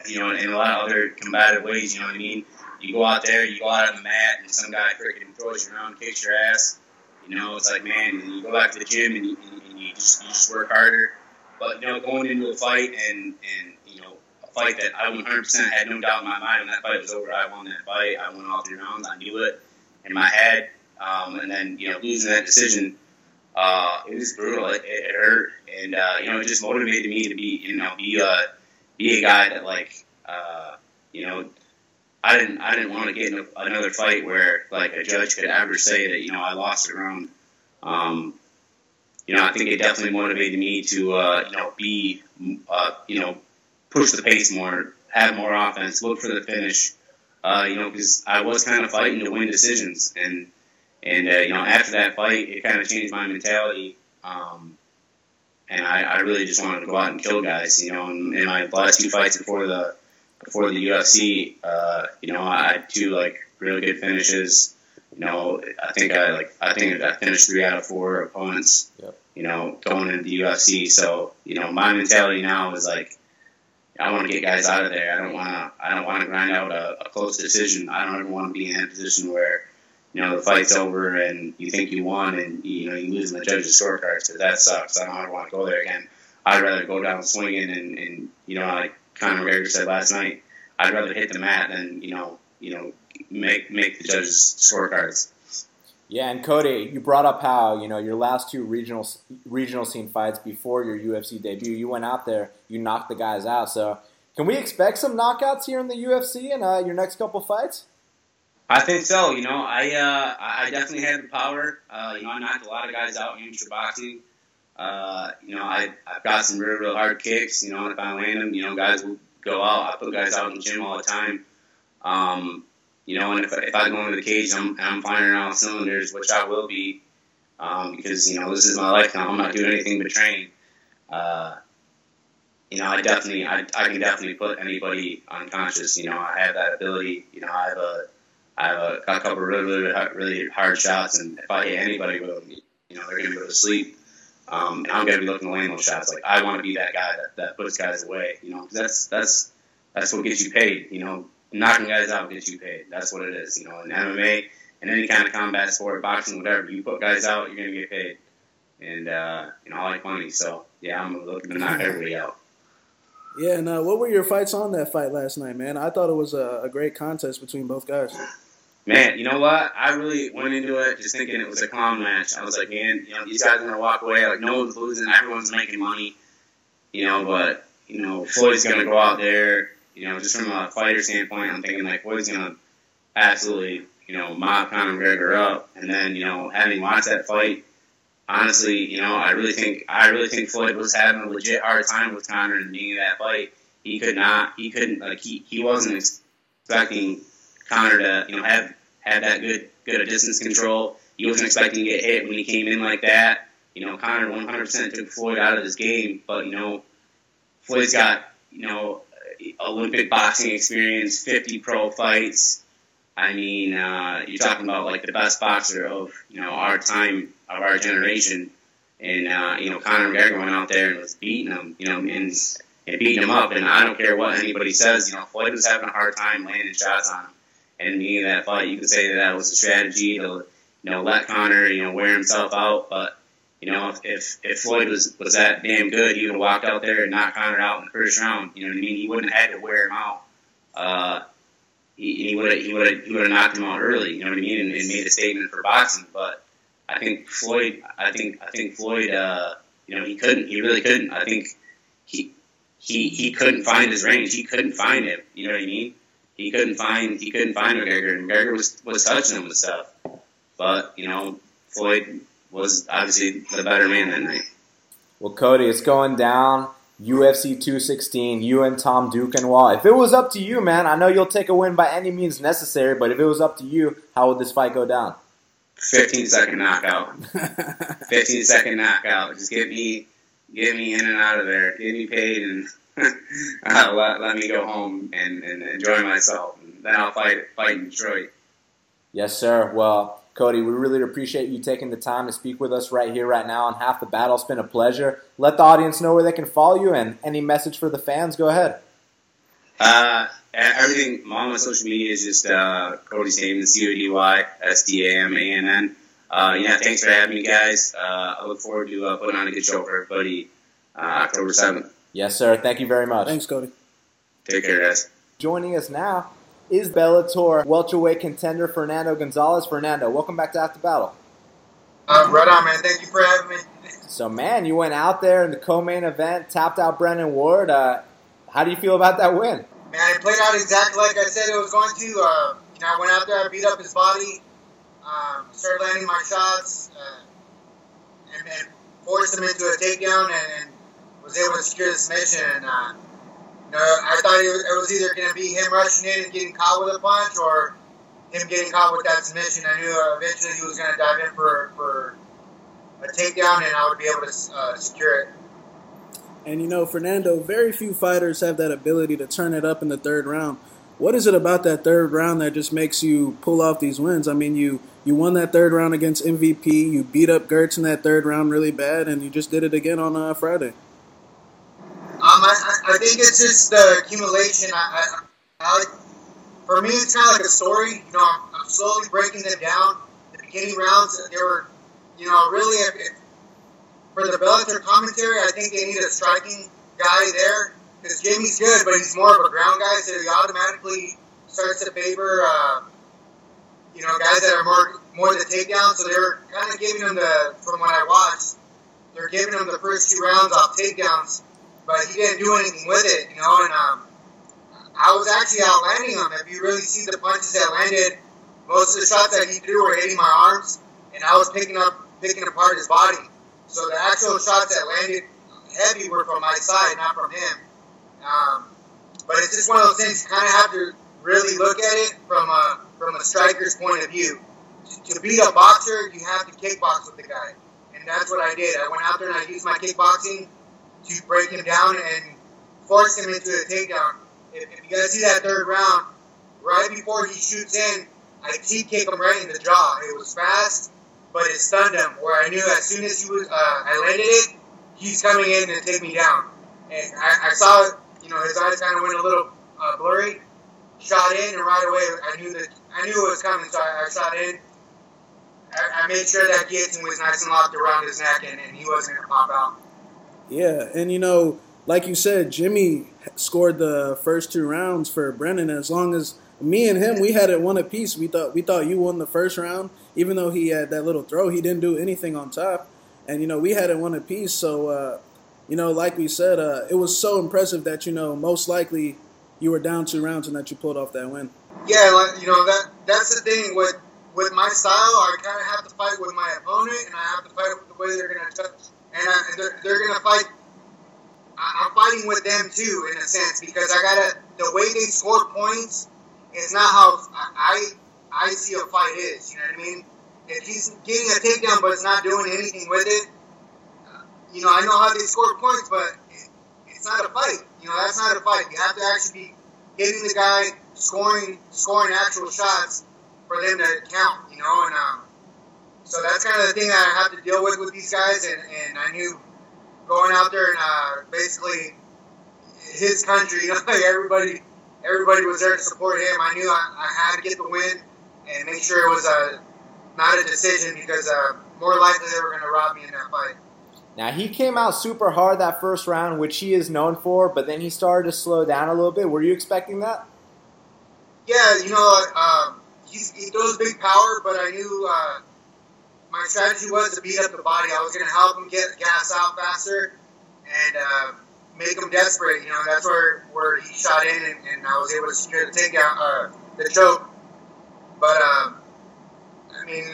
You know, in a lot of other combative ways. You know what I mean? You go out there, you go out on the mat, and some guy freaking throws you around, kicks your ass. You know, it's like man, and you go back to the gym and you, and you just you just work harder. But you know, going into a fight and and fight that I 100% had no doubt in my mind when that fight was over. I won that fight. I won all three rounds. I knew it in my head. Um, and then, you know, losing that decision, uh, it was brutal. It, it hurt. And, uh, you know, it just motivated me to be, you know, be a, be a guy that, like, uh, you know, I didn't, I didn't want to get in another fight where, like, a judge could ever say that, you know, I lost a round. Um, you know, I think it definitely motivated me to, uh, you know, be, uh, you know, push the pace more, have more offense, look for the finish. Uh, you know, because I was kind of fighting to win decisions, and and uh, you know after that fight, it kind of changed my mentality. Um, and I, I really just wanted to go out and kill guys. You know, in, in my last two fights before the before the UFC, uh, you know, I had two like really good finishes. You know, I think I like I think I finished three out of four opponents. Yep. You know, going into the UFC. So you know, my mentality now is like I want to get guys out of there. I don't want to. I don't want to grind out a, a close decision. I don't ever want to be in a position where you know the fight's over and you think you won and you know you lose in the judges' scorecards. So that sucks. I don't ever want to go there again. I'd rather go down swinging and, and you know like Conor McGregor said last night. I'd rather hit the mat than you know you know make make the judges' scorecards. Yeah, and Cody, you brought up how you know your last two regional regional scene fights before your UFC debut. You went out there, you knocked the guys out. So, can we expect some knockouts here in the UFC in uh, your next couple fights? I think so. You know, I uh, I definitely had the power. Uh, you know, I knocked a lot of guys out in amateur boxing. Uh, you know, I I've got some real real hard kicks. You know, if I land them, you know, guys will go out. I put guys out in the gym all the time. Um, you know, and if, if I go into the cage, I'm, I'm firing on cylinders, which I will be, um, because you know this is my life now. I'm not doing anything but train. Uh, you know, I definitely, I, I can definitely put anybody unconscious. You know, I have that ability. You know, I have a, I have a, a couple really, really, really hard shots, and if I hit anybody with them, you know, they're gonna go to sleep. Um, and I'm gonna be looking to land those shots. Like I want to be that guy that, that puts guys away. You know, that's that's that's what gets you paid. You know, knocking guys out gets you paid. That's what it is. You know, in MMA, in any kind of combat sport, boxing, whatever, you put guys out, you're gonna get paid, and uh, you know I like money, so yeah, I'm looking to knock <laughs> everybody out. Yeah, and uh, what were your fights on that fight last night, man? I thought it was a, a great contest between both guys. Man, you know what? I really went into it just thinking it was a clown match. I was like, man, you know, these guys are gonna walk away like no one's losing, everyone's making money, you know. But you know, Floyd's gonna go out there, you know, just from a fighter standpoint, I'm thinking like Floyd's gonna absolutely, you know, mop Conor McGregor up, and then you know, having watched that fight, honestly, you know, I really think I really think Floyd was having a legit hard time with Conor in the beginning of that fight. He could not, he couldn't, like he he wasn't expecting Conor to, you know, have have that good good distance control. He wasn't expecting to get hit when he came in like that. You know, Conor 100% took Floyd out of this game, but you know, Floyd's got you know Olympic boxing experience, 50 pro fights. I mean, uh, you're talking about like the best boxer of you know our time, of our generation, and uh, you know Conor McGregor went out there and was beating him, you know, and, and beating him up. And I don't care what anybody says, you know, Floyd was having a hard time landing shots on him. And me that fight, you could say that that was a strategy to you know let Conor you know wear himself out, but you know, if if Floyd was was that damn good, he would have walked out there and knocked Conor out in the first round. You know what I mean? He wouldn't have had to wear him out. Uh, he would have he would have he would have knocked him out early. You know what I mean? And, and, made a statement for boxing. But I think Floyd, I think I think Floyd, uh, you know, he couldn't. He really couldn't. I think he he he couldn't find his range. He couldn't find it. You know what I mean? he couldn't find he couldn't find McGregor, and McGregor was was touching him with stuff. But you know, Floyd was obviously the better man that night. Well, Cody, it's going down. UFC 216, you and Tom Duquesnoy. If it was up to you, man, I know you'll take a win by any means necessary, but if it was up to you, how would this fight go down? 15 second knockout. <laughs> 15 second knockout. Just get me, get me in and out of there. Get me paid and <laughs> uh, let, let me go home and, and enjoy myself. And then I'll fight fight in Detroit. Yes, sir. Well, Cody, we really appreciate you taking the time to speak with us right here, right now on Half the Battle. It's been a pleasure. Let the audience know where they can follow you and any message for the fans. Go ahead. Uh, everything on my social media is just uh, Cody Stamann, C O D Y S T A M A N N. Uh, yeah, thanks for having me, guys. Uh, I look forward to uh, putting on a good show for everybody uh, October 7th. Yes, sir. Thank you very much. Thanks, Cody. Take care, guys. Joining us now is Bellator welterweight contender Fernando Gonzalez. Fernando, welcome back to Half the Battle. Uh, right on, man. Thank you for having me. So, man, you went out there in the co-main event, tapped out Brennan Ward. Uh, how do you feel about that win? Man, it played out exactly like I said it was going to. Uh, you know, I went out there, I beat up his body, um, started landing my shots, uh, and, and, forced him into a takedown, and, and was able to secure the submission. And, uh, I thought it was either going to be him rushing in and getting caught with a punch or him getting caught with that submission. I knew uh, eventually he was going to dive in for, for a takedown and I would be able to uh, secure it. And you know, Fernando, very few fighters have that ability to turn it up in the third round. What is it about that third round that just makes you pull off these wins? I mean, you you won that third round against MVP. You beat up Gertz in that third round really bad, and you just did it again on uh, Friday. Um, I, I think it's just the accumulation. I, I, I for me, it's kind of like a story. You know, I'm, I'm, slowly breaking them down. The beginning rounds, they were, you know, really if, for the Bellator commentary, I think they need a striking guy there because Jimmy's good, but he's more of a ground guy, so he automatically starts to favor, uh, you know, guys that are more more the takedown. So they're kind of giving him the, from what I watched, they're giving him the first two rounds off takedowns but he didn't do anything with it, you know. And um, I was actually outlanding him. If you really see the punches that landed, most of the shots that he threw were hitting my arms, and I was picking up, picking apart his body. So the actual shots that landed heavy were from my side, not from him. Um, but it's just one of those things you kind of have to really look at it from a from a striker's point of view. To, beat a boxer, you have to kickbox with the guy, and that's what I did. I went out there and I used my kickboxing to break him down and force him into a takedown. If, if you guys see that third round, right before he shoots in, I T kick him right in the jaw. It was fast, but it stunned him. Where I knew as soon as he was, uh, I landed it, he's coming in to take me down. And I, I saw, you know, his eyes kind of went a little uh, blurry. Shot in, and right away I knew that I knew it was coming, so I, I shot in. I, I made sure that guillotine was nice and locked around his neck, and, and he wasn't gonna pop out. Yeah, and you know, like you said, Jimmy scored the first two rounds for Brennan. As long as me and him, we had it one apiece. We thought we thought you won the first round, even though he had that little throw. He didn't do anything on top, and you know we had it one apiece. So, uh, you know, like we said, uh, it was so impressive that you know most likely you were down two rounds and that you pulled off that win. Yeah, like, you know that that's the thing with with my style. I kind of have to fight with my opponent, and I have to fight with the way they're gonna touch, and, I, they're, they're gonna fight. I, I'm fighting with them too, in a sense, because I gotta the way they score points is not how I I see a fight is. You know what I mean? If he's getting a takedown but it's not doing anything with it, uh, you know I know how they score points, but it, it's not a fight. You know that's not a fight. You have to actually be getting the guy scoring scoring actual shots for them to count. You know, and um, so that's kind of the thing that I have to deal with with these guys, and, and I knew going out there and uh, basically his country, you <laughs> know, like everybody everybody was there to support him. I knew I, I had to get the win and make sure it was a not a decision because uh, more likely they were going to rob me in that fight. Now he came out super hard that first round, which he is known for, but then he started to slow down a little bit. Were you expecting that? Yeah, you know, um, he's, he throws big power, but I knew uh, my strategy was to beat up the body. I was going to help him get gas out faster and uh, make him desperate. You know, that's where, where he shot in, and, and I was able to secure the takedown, uh, the choke. But um, I mean,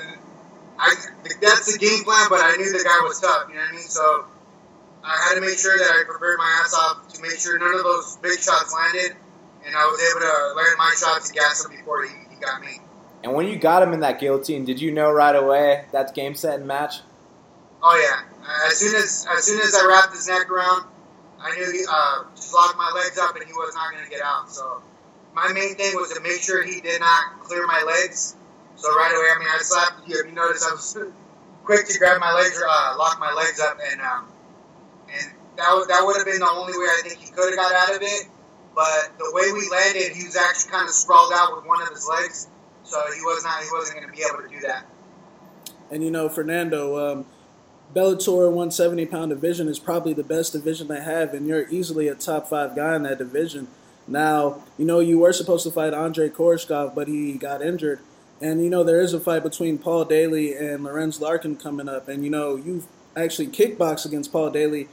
I that's the game plan. But I knew the guy was tough. You know what I mean? So I had to make sure that I prepared my ass off to make sure none of those big shots landed, and I was able to land my shots to gas him before he, he got me. And when you got him in that guillotine, did you know right away that's game, set, and match? Oh yeah. As soon as as soon as I wrapped his neck around, I knew he uh, just locked my legs up and he was not going to get out. So my main thing was to make sure he did not clear my legs. So right away, I mean, I slapped you. You notice, I was quick to grab my legs, uh, lock my legs up, and um, and that would that would have been the only way I think he could have got out of it. But the way we landed, he was actually kind of sprawled out with one of his legs, so he was not he wasn't going to be able to do that. And you know, Fernando, um, Bellator 170 pound division is probably the best division they have, and you're easily a top five guy in that division. Now, you know, you were supposed to fight Andre Koreshkov, but he got injured. And, you know, there is a fight between Paul Daly and Lorenz Larkin coming up. And, you know, you've actually kickboxed against Paul Daly.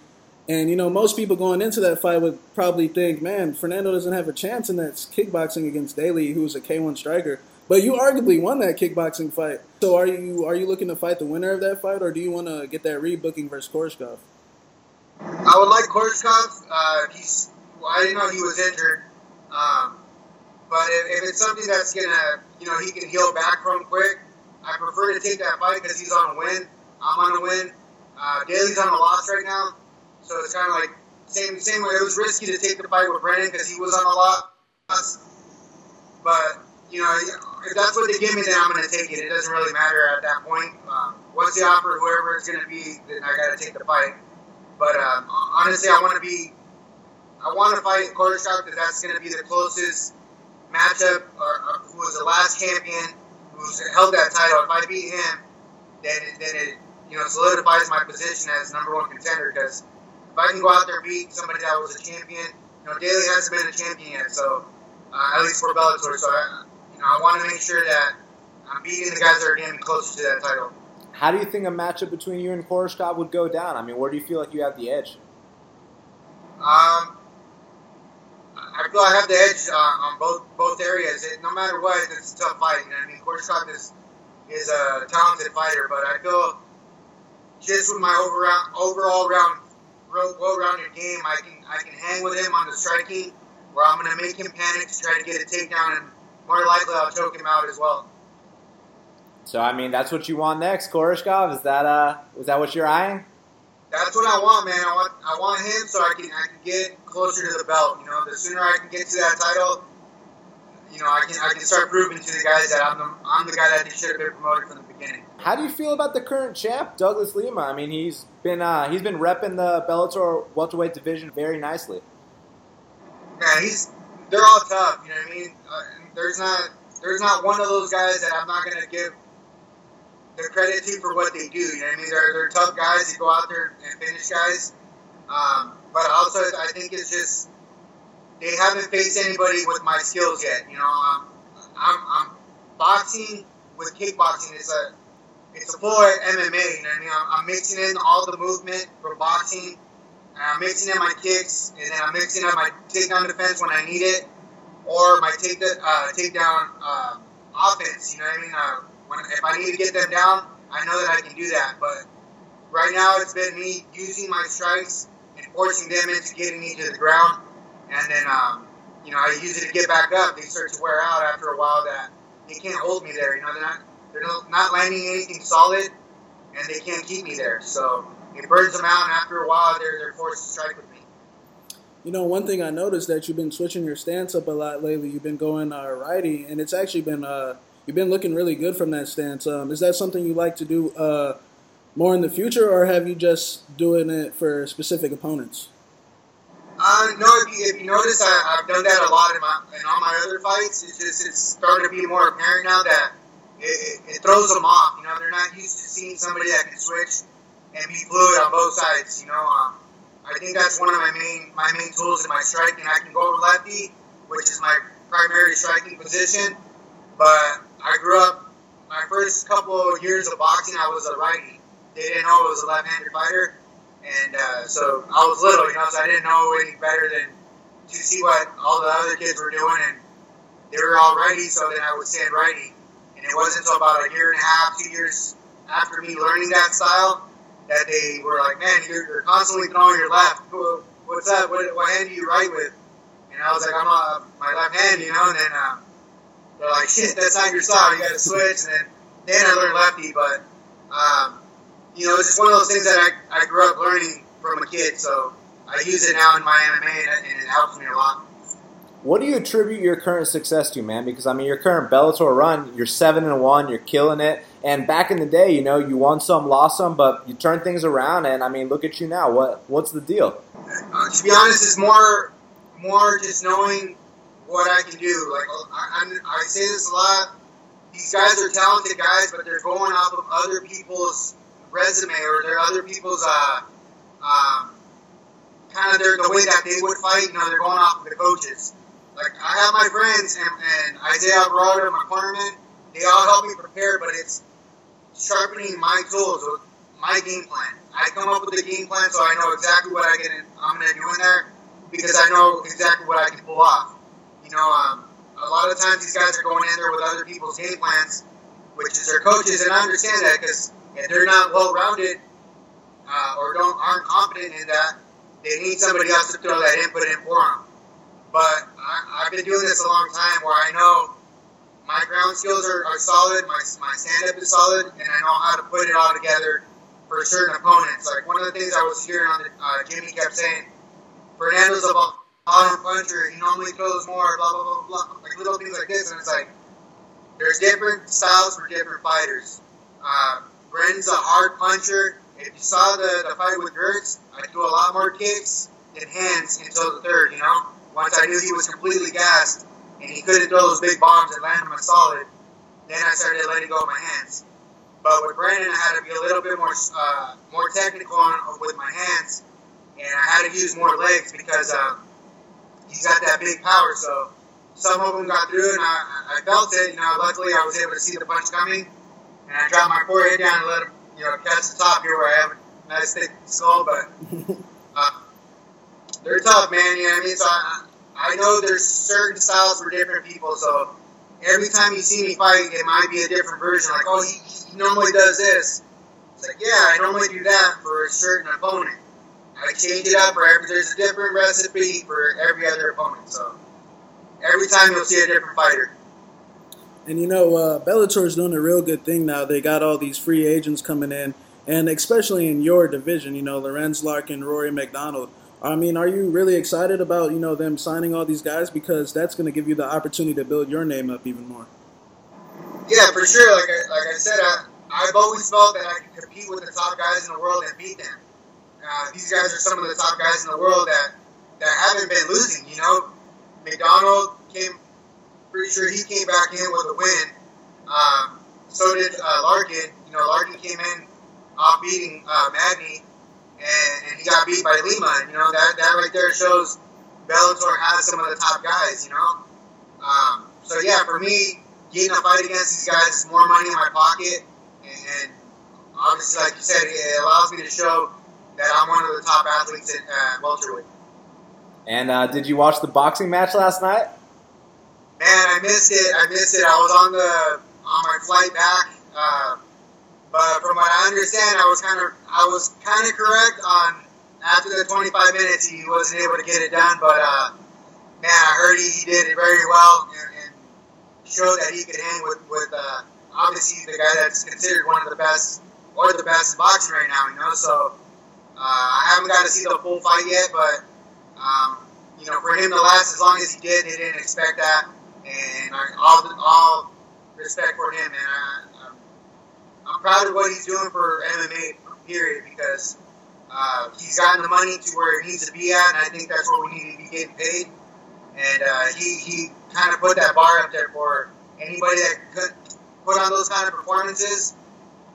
And, you know, most people going into that fight would probably think, man, Fernando doesn't have a chance in that kickboxing against Daly, who's a K1 striker. But you arguably won that kickboxing fight. So are you are you looking to fight the winner of that fight, or do you want to get that rebooking versus Koreshkov? I would like Koreshkov. Uh, he's well, I didn't know he was injured. Um, but if, if, it's something that's gonna, you know, he can heal back from quick, I prefer to take that fight because he's on a win. I'm on a win. Uh, Daly's on a loss right now, so it's kind of like same same way. It was risky to take the fight with Brennan because he was on a loss. But you know, if that's what they give me, then I'm going to take it. It doesn't really matter at that point. Um, what's the offer, whoever it's going to be, then I got to take the fight. But um, honestly, I want to be, I want to fight Koreshkov because that's going to be the closest matchup. Or, or, who was the last champion who's held that title? If I beat him, then it, then it you know solidifies my position as number one contender. Because if I can go out there and beat somebody that was a champion, you know, Daly hasn't been a champion yet, so uh, at least for Bellator. So I, I want to make sure that I'm beating the guys that are getting closer to that title. How do you think a matchup between you and Koreshkov would go down? I mean, where do you feel like you have the edge? Um, I feel I have the edge uh, on both both areas. It, no matter what, it's a tough fight. You know I mean, Koreshkov is is a talented fighter, but I feel just with my overall overall round well-rounded game, I can I can hang with him on the striking, where I'm going to make him panic to try to get a takedown and more likely I'll choke him out as well. So I mean, that's what you want next, Koreshkov. Is that uh, is that what you're eyeing? That's what I want, man. I want I want him so I can I can get closer to the belt. You know, the sooner I can get to that title, you know, I can I can start proving to the guys that I'm the I'm the guy that they should have been promoted from the beginning. How do you feel about the current champ, Douglas Lima? I mean, he's been uh, he's been repping the Bellator welterweight division very nicely. Yeah, he's they're all tough. You know what I mean? Uh, there's not there's not one of those guys that I'm not gonna give the credit to for what they do. You know I mean? They're, they're tough guys. They go out there and finish guys. Um, but also, I think it's just they haven't faced anybody with my skills yet. You know, um, I'm, I'm boxing with kickboxing. It's a it's a full MMA. You know I mean? I'm, I'm mixing in all the movement from boxing. And I'm mixing in my kicks, and then I'm mixing in my takedown defense when I need it, or my take uh, takedown uh, offense. You know what I mean? Uh, when, if I need to get them down, I know that I can do that. But right now, it's been me using my strikes and forcing them into getting me to the ground, and then um, you know I use it to get back up. They start to wear out after a while. That they can't hold me there. You know, they're not they're not landing anything solid, and they can't keep me there. So it burns them out, and after a while, they're they're forced to strike with me. You know, one thing I noticed that you've been switching your stance up a lot lately. You've been going uh, righty, and it's actually been uh, you've been looking really good from that stance. Um, is that something you like to do uh, more in the future, or have you just doing it for specific opponents? Uh, no, if you, if you notice, I, have done that a lot in, my, in all my other fights. It's just it's starting to be more apparent now that it, it, throws them off. You know, they're not used to seeing somebody that can switch and be fluid on both sides. You know, um, I think that's one of my main my main tools in my striking. I can go lefty, which is my primary striking position, but I grew up my first couple of years of boxing. I was a righty. They didn't know I was a left-handed fighter, and uh, so I was little, you know, so I didn't know any better than to see what all the other kids were doing, and they were all righty, so then I would stand righty. And it wasn't until about a year and a half, two years after me learning that style that they were like, man, you're, you're constantly throwing your left. What's that? What, what hand do you write with? And I was like, I'm a, my left hand, you know. And then um, they're like, shit, that's not your style. You got to switch. And then then I learned lefty, but um, you know, it's just one of those things that I, I grew up learning from a kid. So I use it now in my MMA, and it helps me a lot. What do you attribute your current success to, man? Because I mean, your current Bellator run, you're seven and one, you're killing it. And back in the day, you know, you won some, lost some, but you turned things around. And I mean, look at you now. What what's the deal? Uh, to be honest, it's more more just knowing what I can do. Like I, I, I say this a lot. These guys are talented guys, but they're going off of other people's resume or their other people's uh, um, kind of their the way that they would fight. You know, they're going off of the coaches. Like I have my friends and, and Isaiah Alvarado, my cornerman. They all help me prepare, but it's sharpening my tools, my game plan. I come up with a game plan so I know exactly what I. In, I'm going to do in there because I know exactly what I can pull off. You know, um, a lot of times these guys are going in there with other people's game plans, which is their coaches, and I understand that because if they're not well rounded uh, or don't aren't confident in that, they need somebody else to throw that input in for them. But I, have been doing this a long time where I know my ground skills are, are solid, my, my stand up is solid, and I know how to put it all together for certain opponents. Like one of the things I was hearing on the, uh, Jimmy kept saying, Fernando's a bottom puncher, he normally throws more, blah, blah, blah, blah, like little things like this. And it's like, there's different styles for different fighters. Uh, Bren's a hard puncher. If you saw the, the fight with Gertz, I threw a lot more kicks than hands until the third, you know? Once I knew he was completely gassed and he couldn't throw those big bombs and land them on solid, then I started letting go of my hands. But with Brennan, I had to be a little bit more uh, more technical on, with my hands, and I had to use more legs because uh, he's got that big power. So some of them got through, and I, I felt it. You know, luckily I was able to see the punch coming, and I dropped my forehead down and let him, you know, catch the top here where I have a nice thick skull. But <laughs> uh, they're tough, man. You know what I mean? So I, I know there's certain styles for different people. So every time you see me fight, it might be a different version. Like, oh, he, he normally does this. It's like, yeah, I normally do that for a certain opponent. I change it up for every. There's a different recipe for every other opponent. So every time you'll see a different fighter. And you know, uh, Bellator's doing a real good thing now. They got all these free agents coming in, and especially in your division, you know, Lorenz Larkin, Rory MacDonald I mean, are you really excited about you know them signing all these guys because that's going to give you the opportunity to build your name up even more? Yeah, for sure. Like I, like I said, I, I've always felt that I can compete with the top guys in the world and beat them. Uh, these guys are some of the top guys in the world that that haven't been losing. You know, MacDonald came. Pretty sure he came back in with a win. Um, so did uh, Larkin. You know, Larkin came in off beating uh, and, and he got beat by Lima. And, you know, that, that right there shows Bellator has some of the top guys, you know? Um, so, yeah, for me, getting a fight against these guys is more money in my pocket. And, and obviously, like you said, it allows me to show that I'm one of the top athletes at uh, welterweight. And uh, did you watch the boxing match last night? Man, I missed it. I missed it. I was on the on my flight back. Uh, but from what I understand, I was kind of I was kind of correct on after the 25 minutes he wasn't able to get it done. But uh, man, I heard he, he did it very well and, and showed that he could hang with with uh, obviously the guy that's considered one of the best or the best in boxing right now. You know, so uh, I haven't got to see the full fight yet, but um, you know, for him to last as long as he did, they didn't expect that, and all all respect for him, and I, I'm, proud of what he's doing for MMA. Period, because uh, he's gotten the money to where he needs to be at, and I think that's where we need to be getting paid. And uh, he he kind of put that bar up there for anybody that could put on those kind of performances,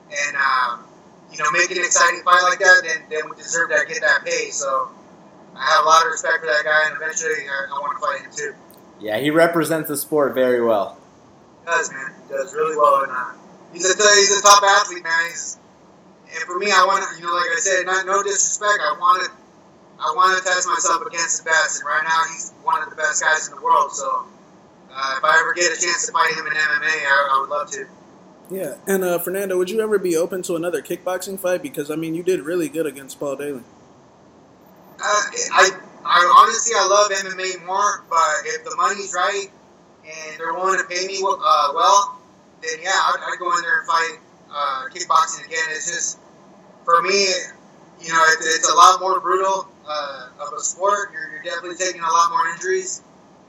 and um, you know, make an exciting fight like that, then then we deserve to get that pay. So. I have a lot of respect for that guy, and eventually I, I want to fight him too. Yeah, he represents the sport very well. He does, man. He does really well, and uh, he's a he's a top athlete, man. He's and for me, I want to, you know, like I said, not no disrespect. I want to, I want to test myself against the best, and right now he's one of the best guys in the world. So uh, if I ever get a chance to fight him in MMA, I, I would love to. Yeah, and uh, Fernando, would you ever be open to another kickboxing fight? Because I mean, you did really good against Paul Daly. Uh, I, I honestly, I love MMA more, but if the money's right and they're willing to pay me uh, well, then yeah, I'd, I'd, go in there and fight uh, kickboxing again. It's just for me, you know, it, it's a lot more brutal uh, of a sport. You're, you're, definitely taking a lot more injuries,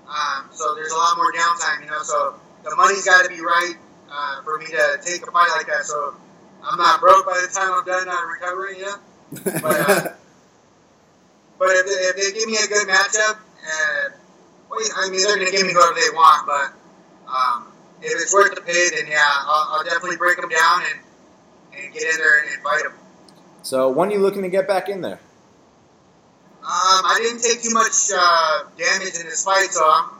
um, so there's a lot more downtime. You know, so the money's got to be right uh, for me to take a fight like that. So I'm not broke by the time I'm done not recovering. You know, but. Uh, <laughs> but if they, if they give me a good matchup, uh, well, I mean, they're going to give me whoever they want. But um, if it's worth the pay, then yeah, I'll, I'll, definitely break them down and, and get in there and, fight them. So when are you looking to get back in there? Um, I didn't take too much uh, damage in this fight, so I'm,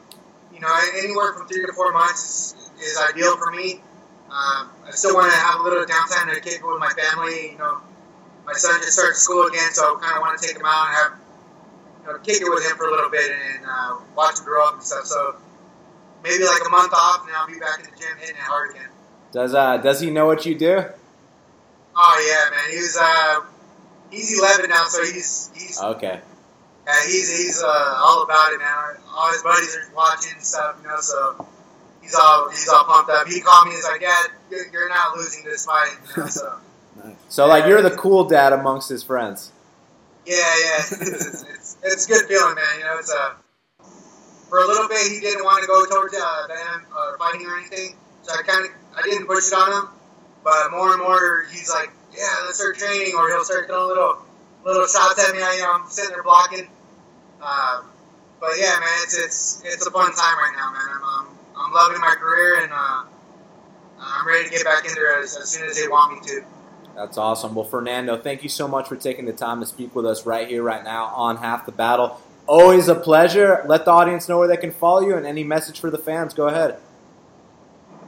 you know, anywhere from three to four months is, is ideal for me. Um, I still want to have a little downtime to kick it with my family. You know, my son just started school again, so I kind of want to take him out and have you know, kick it with him for a little bit and uh, watch him grow up and stuff. So maybe like a month off, and I'll be back in the gym hitting it hard again. Does uh does he know what you do? Oh yeah, man. He's uh he's 11 now, so he's he's okay. Yeah, he's he's uh, all about it now. All his buddies are watching and stuff, you know. So he's all he's all pumped up. He called me. He's like, "Dad, you're, you're not losing this fight." You know, so. <laughs> nice. So like you're the cool dad amongst his friends. Yeah, yeah, it's, it's, it's, a good feeling, man. You know, it's a uh, for a little bit he didn't want to go towards uh, them uh, fighting or anything, so I kind of I didn't push it on him. But more and more he's like, yeah, let's start training, or he'll start throwing little little shots at me. I, you know, I'm sitting there blocking. Uh, but yeah, man, it's it's it's a fun time right now, man. I'm I'm, I'm loving my career and uh, I'm ready to get back in there as, as soon as they want me to. That's awesome. Well, Fernando, thank you so much for taking the time to speak with us right here, right now on Half the Battle. Always a pleasure. Let the audience know where they can follow you and any message for the fans. Go ahead.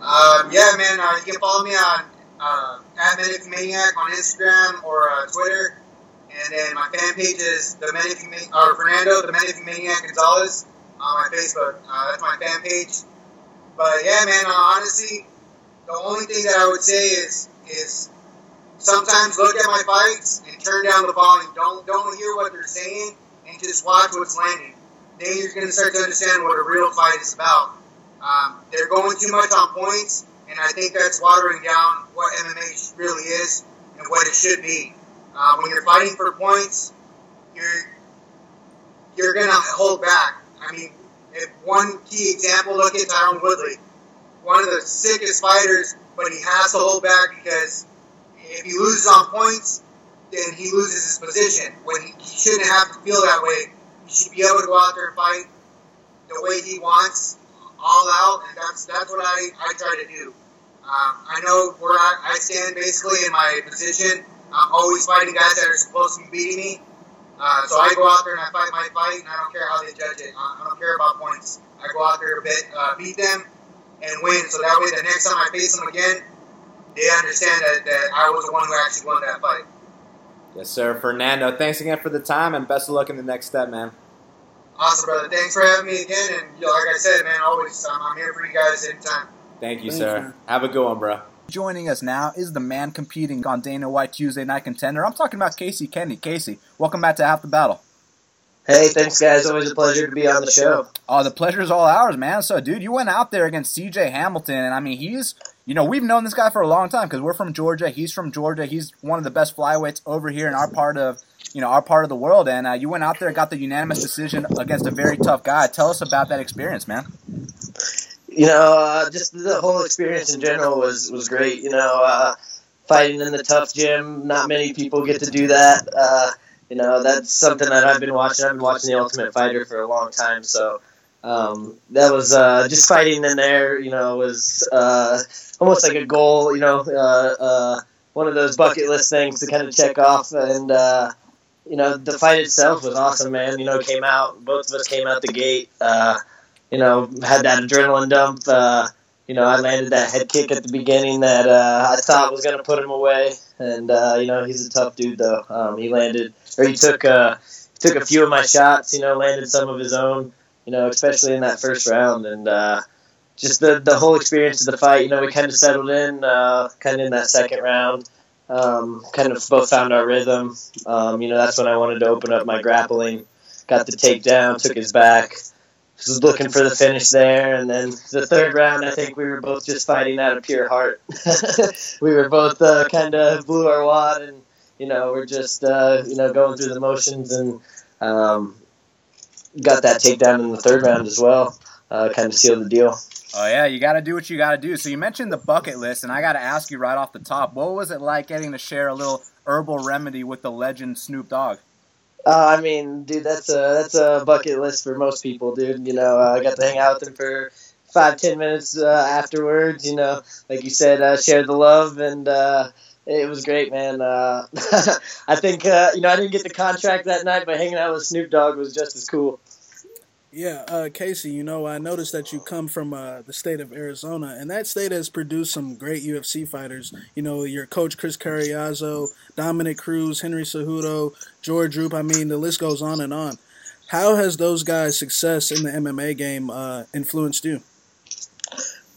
Um, yeah, man, uh, you can follow me on uh, at Menifee Maniac on Instagram or uh, Twitter. And then my fan page is the Manic or Fernando, the Menifee Maniac Gonzalez on my Facebook. Uh, that's my fan page. But yeah, man, uh, honestly, the only thing that I would say is is sometimes look at my fights and turn down the volume. Don't don't hear what they're saying and just watch what's landing. Then you're going to start to understand what a real fight is about. Um, they're going too much on points, and I think that's watering down what MMA really is and what it should be. Uh, when you're fighting for points, you're you're going to hold back. I mean, if one key example, look at Tyron Woodley, one of the sickest fighters, but he has to hold back because if he loses on points, then he loses his position. When he, he shouldn't have to feel that way. He should be able to go out there and fight the way he wants, all out, and that's that's what I, I try to do. Um, I know where I, I stand basically in my position. I'm always fighting guys that are supposed to be beating me. Uh, so I go out there and I fight my fight, and I don't care how they judge it. I, I don't care about points. I go out there beat, uh, beat them and win. So that way, the next time I face them again, they understand that, that I was the one who actually won that fight. Yes, sir. Fernando, thanks again for the time and best of luck in the next step, man. Awesome, brother. Thanks for having me again. And you know, like I said, man, always um, I'm here for you guys anytime. Thank you, Thanks, sir. man. Have a good one, bro. Joining us now is the man competing on Dana White Tuesday Night Contender. I'm talking about Casey Kenny. Casey, welcome back to Half the Battle. Hey, thanks, guys. Always a pleasure to be on the show. Oh, the pleasure is all ours, man. So, dude, you went out there against C.J. Hamilton, and I mean, he's, you know, we've known this guy for a long time because we're from Georgia. He's from Georgia. He's one of the best flyweights over here in our part of, you know, our part of the world. And uh, you went out there, got the unanimous decision against a very TUF guy. Tell us about that experience, man. You know, uh, just the whole experience in general was was great. You know, uh, fighting in the tough gym. Not many people get to do that. Uh, you know, that's something that I've been watching. I've been watching The Ultimate Fighter for a long time, so um, that was uh, just fighting in there. You know, was uh, almost like a goal. You know, uh, uh, one of those bucket list things to kind of check off. And uh, you know, the fight itself was awesome, man. You know, came out. Both of us came out the gate. Uh, you know, had that adrenaline dump. You know, I landed that head kick at the beginning that I thought was going to put him away. And you know, he's a tough dude, though. Um, he landed, or he took took a few of my shots. You know, landed some of his own. You know, especially in that first round, and uh, just the the whole experience of the fight. You know, we kind of settled in, uh, kind of in that second round. Um, kind of both found our rhythm. Um, you know, that's when I wanted to open up my grappling. Got the takedown, took his back was looking for the finish there, and then the third round, I think we were both just fighting out of pure heart. <laughs> we were both uh, kind of blew our wad, and you know we're just uh, you know going through the motions, and um, got that takedown in the third round as well. Uh, kind of sealed the deal. Oh yeah, you got to do what you got to do. So you mentioned the bucket list, and I got to ask you right off the top, what was it like getting to share a little herbal remedy with the legend Snoop Dogg? Uh, I mean, dude, that's a that's a bucket list for most people, dude. You know, uh, I got to hang out with him for five ten minutes uh, afterwards. You know, like you said, uh, share the love, and uh, it was great, man. Uh, <laughs> I think uh, you know I didn't get the contract that night, but hanging out with Snoop Dogg was just as cool. Yeah, uh, Casey, you know, I noticed that you come from uh, the state of Arizona, and that state has produced some great UFC fighters. You know, your coach Chris Cariaso, Dominick Cruz, Henry Cejudo, George Roop. I mean, the list goes on and on. How has those guys' success in the MMA game uh, influenced you?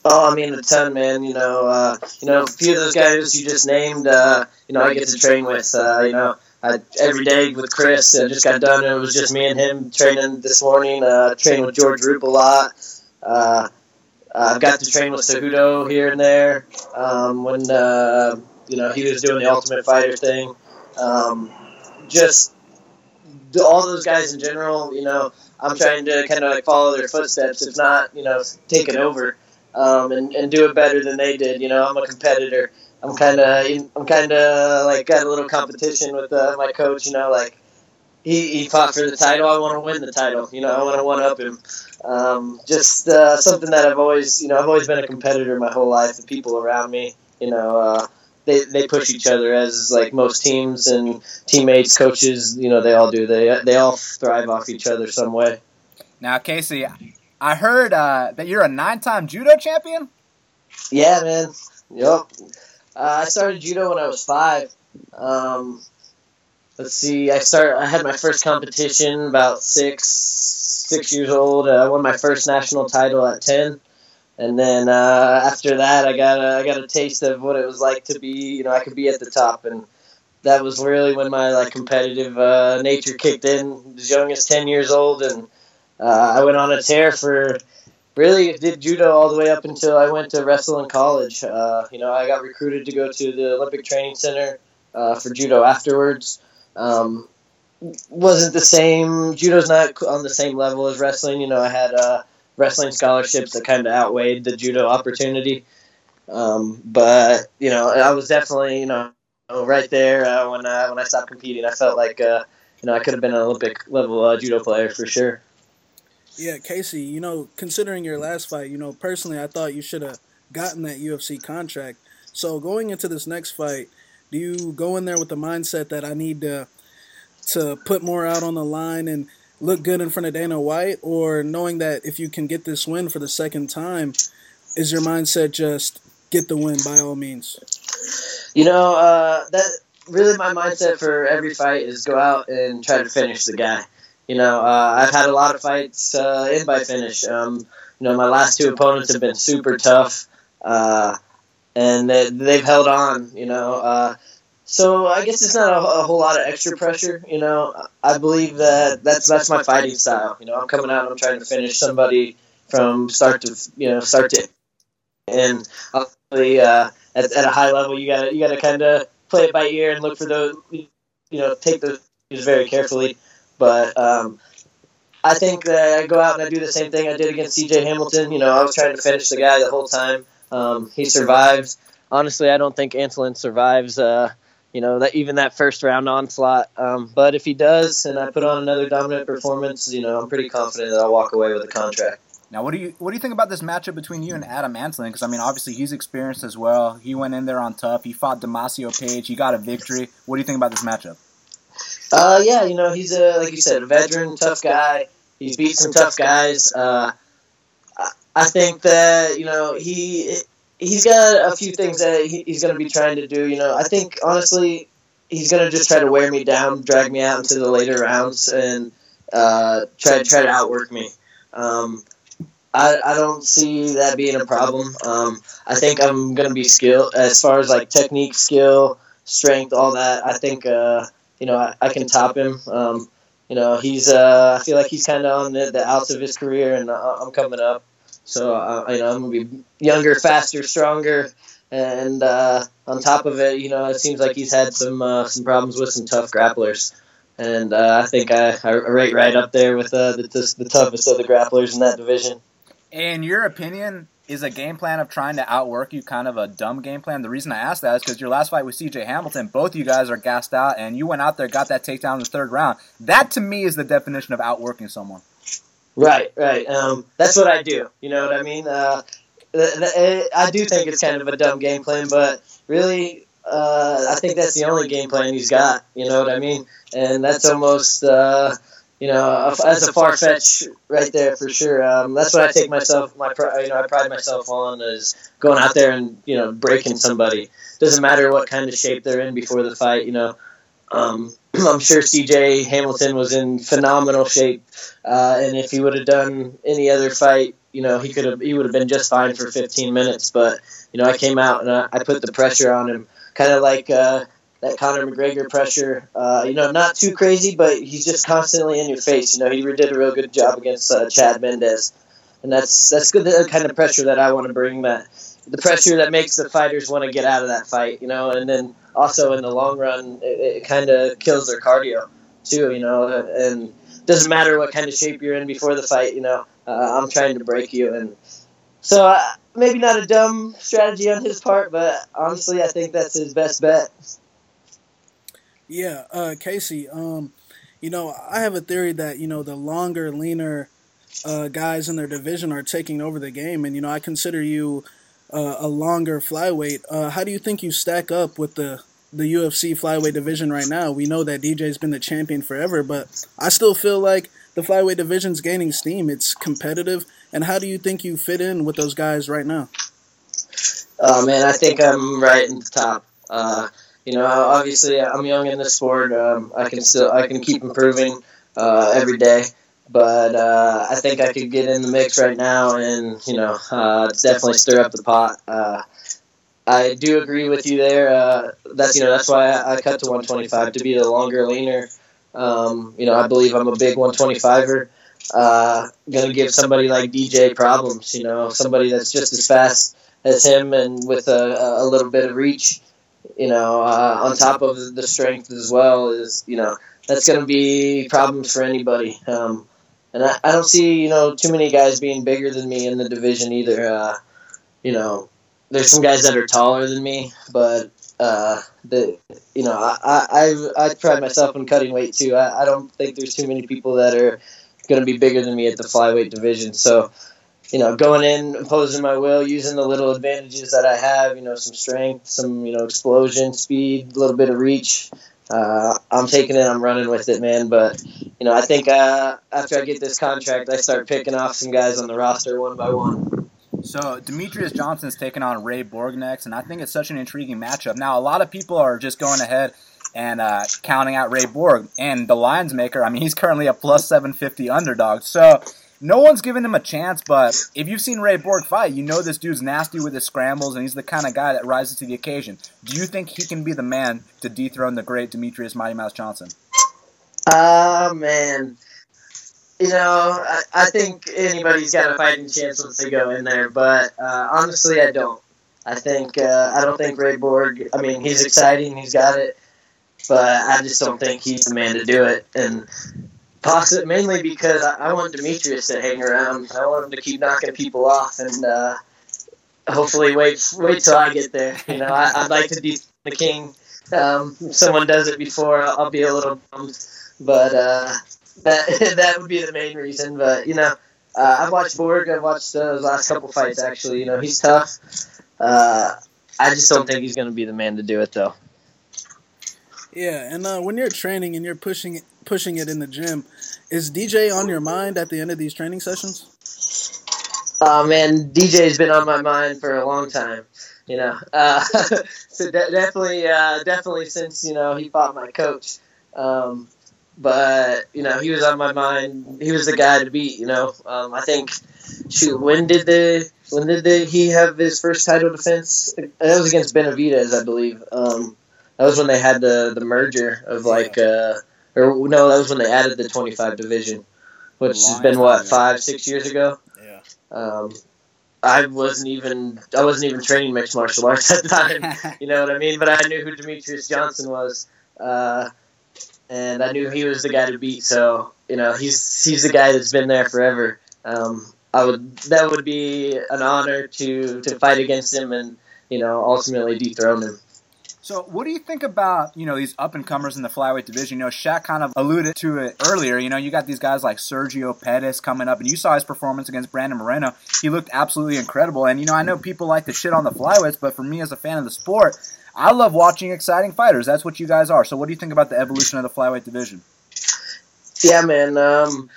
Oh, I mean a ton, man. You know, uh, you know, a few of those guys you just named. Uh, you know, I get to train with. Uh, you know, I, every day with Chris. I just got done. It was just me and him training this morning. Uh, with George Roop a lot. Uh, I've got to train with Cejudo here and there. Um, when uh, you know he was doing the Ultimate Fighter thing. Um, just all those guys in general. You know, I'm trying to kind of like follow their footsteps, if not, you know, take it over um, and and do it better than they did. You know, I'm a competitor. I'm kind of I'm kind of like got a little competition with uh, my coach. You know, like he, he fought for the title. I want to win the title. You know, I want to one up him. Um, just uh, something that I've always you know I've always been a competitor my whole life. The people around me, you know. Uh, they, they push each other as like most teams and teammates, coaches, you know, they all do. They they all thrive off each other some way. Now, Casey, I heard uh, that you're a nine-time judo champion. Yeah, man. Yep. Uh, I started judo when I was five. Um, let's see. I start. I had my first competition about six six years old. Uh, I won my first national title at ten, and then uh, after that, I got a, I got a taste of what it was like to be. You know, I could be at the top, and that was really when my like competitive uh, nature kicked in. As young as ten years old, and uh, I went on a tear for really did judo all the way up until I went to wrestle in college. Uh, you know, I got recruited to go to the Olympic Training Center uh, for judo afterwards. Um, wasn't the same. Judo's not on the same level as wrestling. You know, I had uh, wrestling scholarships that kind of outweighed the judo opportunity. Um, but you know, I was definitely you know right there uh, when I when I stopped competing. I felt like uh, you know I could have been an Olympic level uh, judo player for sure. Yeah, Casey, you know, considering your last fight, you know, personally, I thought you should have gotten that UFC contract. So going into this next fight, do you go in there with the mindset that I need to to put more out on the line and look good in front of Dana White, or knowing that if you can get this win for the second time, is your mindset just get the win by all means? You know, uh, that really my mindset for every fight is go out and try to finish the guy. You know, uh, I've had a lot of fights uh, in by finish. Um, you know, my last two opponents have been super tough, uh, and they, they've held on. You know, uh, so I guess it's not a, a, whole lot of extra pressure. You know, I believe that that's that's my fighting style. You know, I'm coming out I'm trying to finish somebody from start to you know start to, and obviously uh, at, at a high level you got you got to kind of play it by ear and look for those you know take those very carefully. But um, I think that I go out and I do the same thing I did against C.J. Hamilton. You know, I was trying to finish the guy the whole time. Um, he survives. Honestly, I don't think Antolin survives. Uh, you know that even that first round onslaught. Um, but if he does, and I put on another dominant performance, you know I'm pretty confident that I'll walk away with a contract. Now, what do you what do you think about this matchup between you and Adam Antolin? Because I mean, obviously he's experienced as well. He went in there on TUF. He fought Damacio Page. He got a victory. What do you think about this matchup? Uh, yeah, you know he's a like you said, a veteran, tough guy. He's beat some tough guys. Uh, I think that you know he he's got a few things that he, he's going to be trying to do. You know, I think honestly, he's going to just try to wear me down, drag me out into the later rounds, and uh, try try to outwork me. Um, I, I don't see that being a problem. Um, I think I'm going to be skilled as far as like technique, skill, strength, all that. I think uh, you know I, I can top him. Um, you know, he's uh, I feel like he's kind of on the, the outs of his career, and uh, I'm coming up. So uh, you know, I'm gonna be younger, faster, stronger, and uh, on top of it, you know, it seems like he's had some uh, some problems with some tough grapplers, and uh, I think I, I rate right up there with uh, the, the, the toughest of the grapplers in that division. In your opinion, is a game plan of trying to outwork you kind of a dumb game plan? The reason I ask that is because your last fight with CJ Hamilton, both you guys are gassed out, and you went out there, got that takedown in the third round. That to me is the definition of outworking someone. Right, right. Um, that's what I do. You know what I mean? Uh, I do think it's kind of a dumb game plan, but really, uh, I think that's the only game plan he's got. You know what I mean? And that's almost, uh, you know, that's a far fetch right there for sure. Um, that's what I take myself, my, you know, I pride myself on is going out there and you know breaking somebody. Doesn't matter what kind of shape they're in before the fight. You know, um, <clears throat> I'm sure CJ Hamilton was in phenomenal shape, uh, and if he would have done any other fight, you know, he could have he would have been just fine for 15 minutes. But you know, I came out and I, I put the pressure on him, kind of like uh, that Conor McGregor pressure. Uh, you know, not too crazy, but he's just constantly in your face. You know, he did a real good job against uh, Chad Mendes, and that's that's good the kind of pressure that I want to bring. That the pressure that makes the fighters want to get out of that fight. You know, and then also in the long run, it, it kind of kills their cardio too. You know, and doesn't matter what kind of shape you're in before the fight. You know, uh, I'm trying to break you, and so uh, maybe not a dumb strategy on his part, but honestly, I think that's his best bet. Yeah, uh, Casey. Um, you know, I have a theory that you know the longer, leaner uh, guys in their division are taking over the game, and you know, I consider you uh, a longer flyweight. Uh, how do you think you stack up with the the UFC flyweight division right now? We know that DJ's been the champion forever, but I still feel like the flyweight division's gaining steam. It's competitive, and how do you think you fit in with those guys right now? Oh man, I think I'm right in the top. Uh, you know, obviously I'm young in this sport. Um, I can still I can keep improving uh, every day but uh, I think I could get in the mix right now and you know uh, definitely stir up the pot. Uh, I do agree with you there. Uh, that's you know that's why I, I, cut to 125 to be the longer, leaner. Um, you know I believe I'm a big 125er. Uh, gonna give somebody like DJ problems. You know somebody that's just as fast as him and with a, a little bit of reach. You know uh, on top of the strength as well is you know that's going to be problems for anybody. Um, and I, I don't see you know too many guys being bigger than me in the division either. Uh, you know, there's some guys that are taller than me, but uh, the you know I, I I pride myself in cutting weight too. I, I don't think there's too many people that are going to be bigger than me at the flyweight division. So you know, going in, imposing my will, using the little advantages that I have, you know, some strength, some, you know, explosion, speed, a little bit of reach. Uh, I'm taking it, I'm running with it, man. But, you know, I think uh, after I get this contract, I start picking off some guys on the roster one by one. So Demetrius Johnson's taking on Ray Borg next, and I think it's such an intriguing matchup. Now, a lot of people are just going ahead and uh, counting out Ray Borg, and the lines maker. I mean, he's currently a plus 750 underdog. So no one's giving him a chance, but if you've seen Ray Borg fight, you know this dude's nasty with his scrambles, and he's the kind of guy that rises to the occasion. Do you think he can be the man to dethrone the great Demetrius Mighty Mouse Johnson? Ah, uh, man. You know, I, I think anybody's got a fighting chance once they go in there, but uh, honestly, I don't. I think uh, I don't think Ray Borg. I mean, he's exciting, he's got it, but I just don't think he's the man to do it. And Possibly, mainly because I, I, want Demetrius to hang around. I want him to keep knocking people off, and uh, hopefully wait wait till I get there. You know, I, would like to be the king. Um, if someone does it before, I'll, I'll be a little bummed, but uh, that <laughs> that would be the main reason. But you know, uh, I've watched Borg. I've watched those last couple fights. Actually, you know, he's tough. Uh, I just don't think he's going to be the man to do it, though. Yeah, and uh, when you're training and you're pushing pushing it in the gym, is DJ on your mind at the end of these training sessions? Oh man, DJ's been on my mind for a long time. You know, uh, <laughs> so de- definitely, uh, definitely since you know he fought my coach. Um, but you know, he was on my mind. He was the guy to beat. You know, um, I think. Shoot, when did the when did the, he have his first title defense? That was against Benavidez, I believe. Um, that was when they had the the merger of like, uh, or no, that was when they added the 25 division, which has been what five, six years ago. Yeah. Um, I wasn't even I wasn't even training mixed martial arts at the time. <laughs> You know what I mean? But I knew who Demetrius Johnson was, uh, and I knew he was the guy to beat. So you know, he's he's the guy that's been there forever. Um, I would that would be an honor to to fight against him and you know ultimately dethrone him. So, what do you think about you know these up and comers in the flyweight division? You know, Shaq kind of alluded to it earlier. You know, you got these guys like Sergio Pettis coming up, and you saw his performance against Brandon Moreno. He looked absolutely incredible. And you know, I know people like to shit on the flyweights, but for me as a fan of the sport, I love watching exciting fighters. That's what you guys are. So, what do you think about the evolution of the flyweight division? Yeah, man. Um,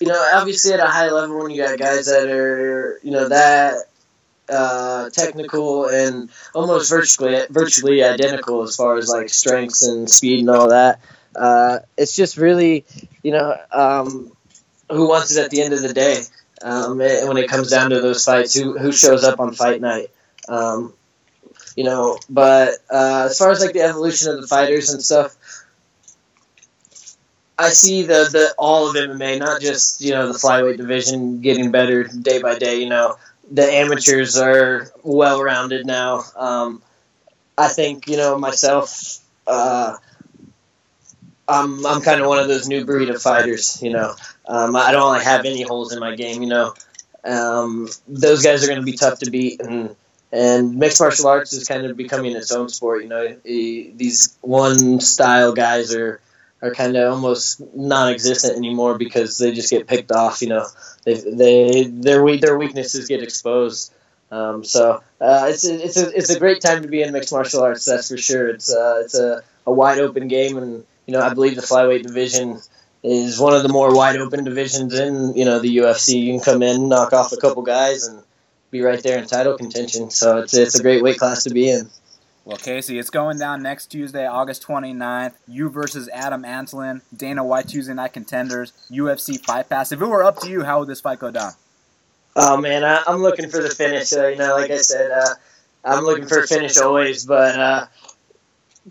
you know, obviously at a high level, when you got guys that are you know that uh, technical and almost virtually virtually identical as far as like strengths and speed and all that. Uh, it's just really, you know, um, who wants it at the end of the day. Um, when it comes down to those fights, who who shows up on fight night. Um, you know, but uh, as far as like the evolution of the fighters and stuff, I see the, the all of MMA, not just you know the flyweight division getting better day by day. You know, the amateurs are well rounded now. Um, I think you know myself. Uh, I'm I'm kind of one of those new breed of fighters. You know, um, I don't really have any holes in my game. You know, um, those guys are going to be tough to beat, and and mixed martial arts is kind of becoming its own sport. You know, these one style guys are are kind of almost non-existent anymore because they just get picked off. You know, they they their their weaknesses get exposed. Um, so uh, it's a, it's a it's a great time to be in mixed martial arts. That's for sure. It's uh, it's a, a wide open game, and you know I believe the flyweight division is one of the more wide open divisions in you know the UFC. You can come in, knock off a couple guys, and be right there in title contention. So it's it's a great weight class to be in. Well, Casey, it's going down next Tuesday, August 29th. You versus Adam Antolin, Dana White Tuesday Night Contenders, UFC Fight Pass. If it were up to you, how would this fight go down? Oh man, I, am looking for the finish. Uh, you know, like I said, uh, I'm looking for a finish always. But uh,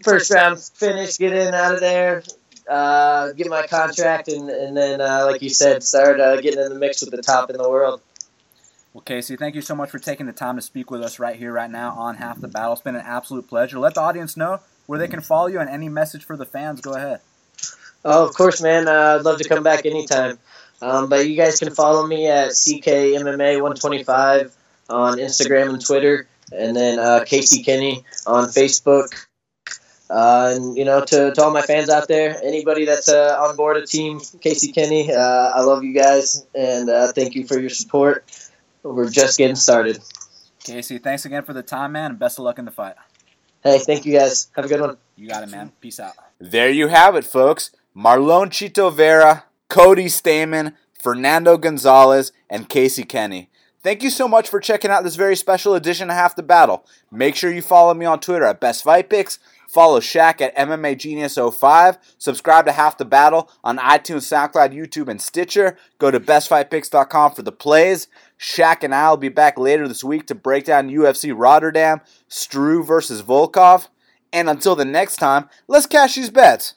first round finish, get in out of there, uh, get my contract, and, and then, uh, like you said, start uh, getting in the mix with the top in the world. Well, Casey, thank you so much for taking the time to speak with us right here, right now on Half the Battle. It's been an absolute pleasure. Let the audience know where they can follow you and any message for the fans. Go ahead. Oh, of course, man. Uh, I'd love to come back anytime. Um, but you guys can follow me at CKMMA125 on Instagram and Twitter, and then uh, Casey Kenny on Facebook. Uh, and you know, to, to all my fans out there, anybody that's uh, on board a team, Casey Kenny, uh, I love you guys, and uh, thank you for your support we're just getting started. Casey, thanks again for the time, man, and best of luck in the fight. Hey, thank you guys. Have a good one. You got it, man. Peace out. There you have it, folks. Marlon Chito Vera, Cody Stamann, Fernando Gonzalez, and Casey Kenny. Thank you so much for checking out this very special edition of Half the Battle. Make sure you follow me on Twitter at Best Fight Picks. Follow Shaq at MMA Genius 05. Subscribe to Half the Battle on iTunes, SoundCloud, YouTube, and Stitcher. Go to bestfightpicks.com for the plays. Shaq and I will be back later this week to break down UFC Rotterdam, Struve versus Volkov. And until the next time, let's cash these bets.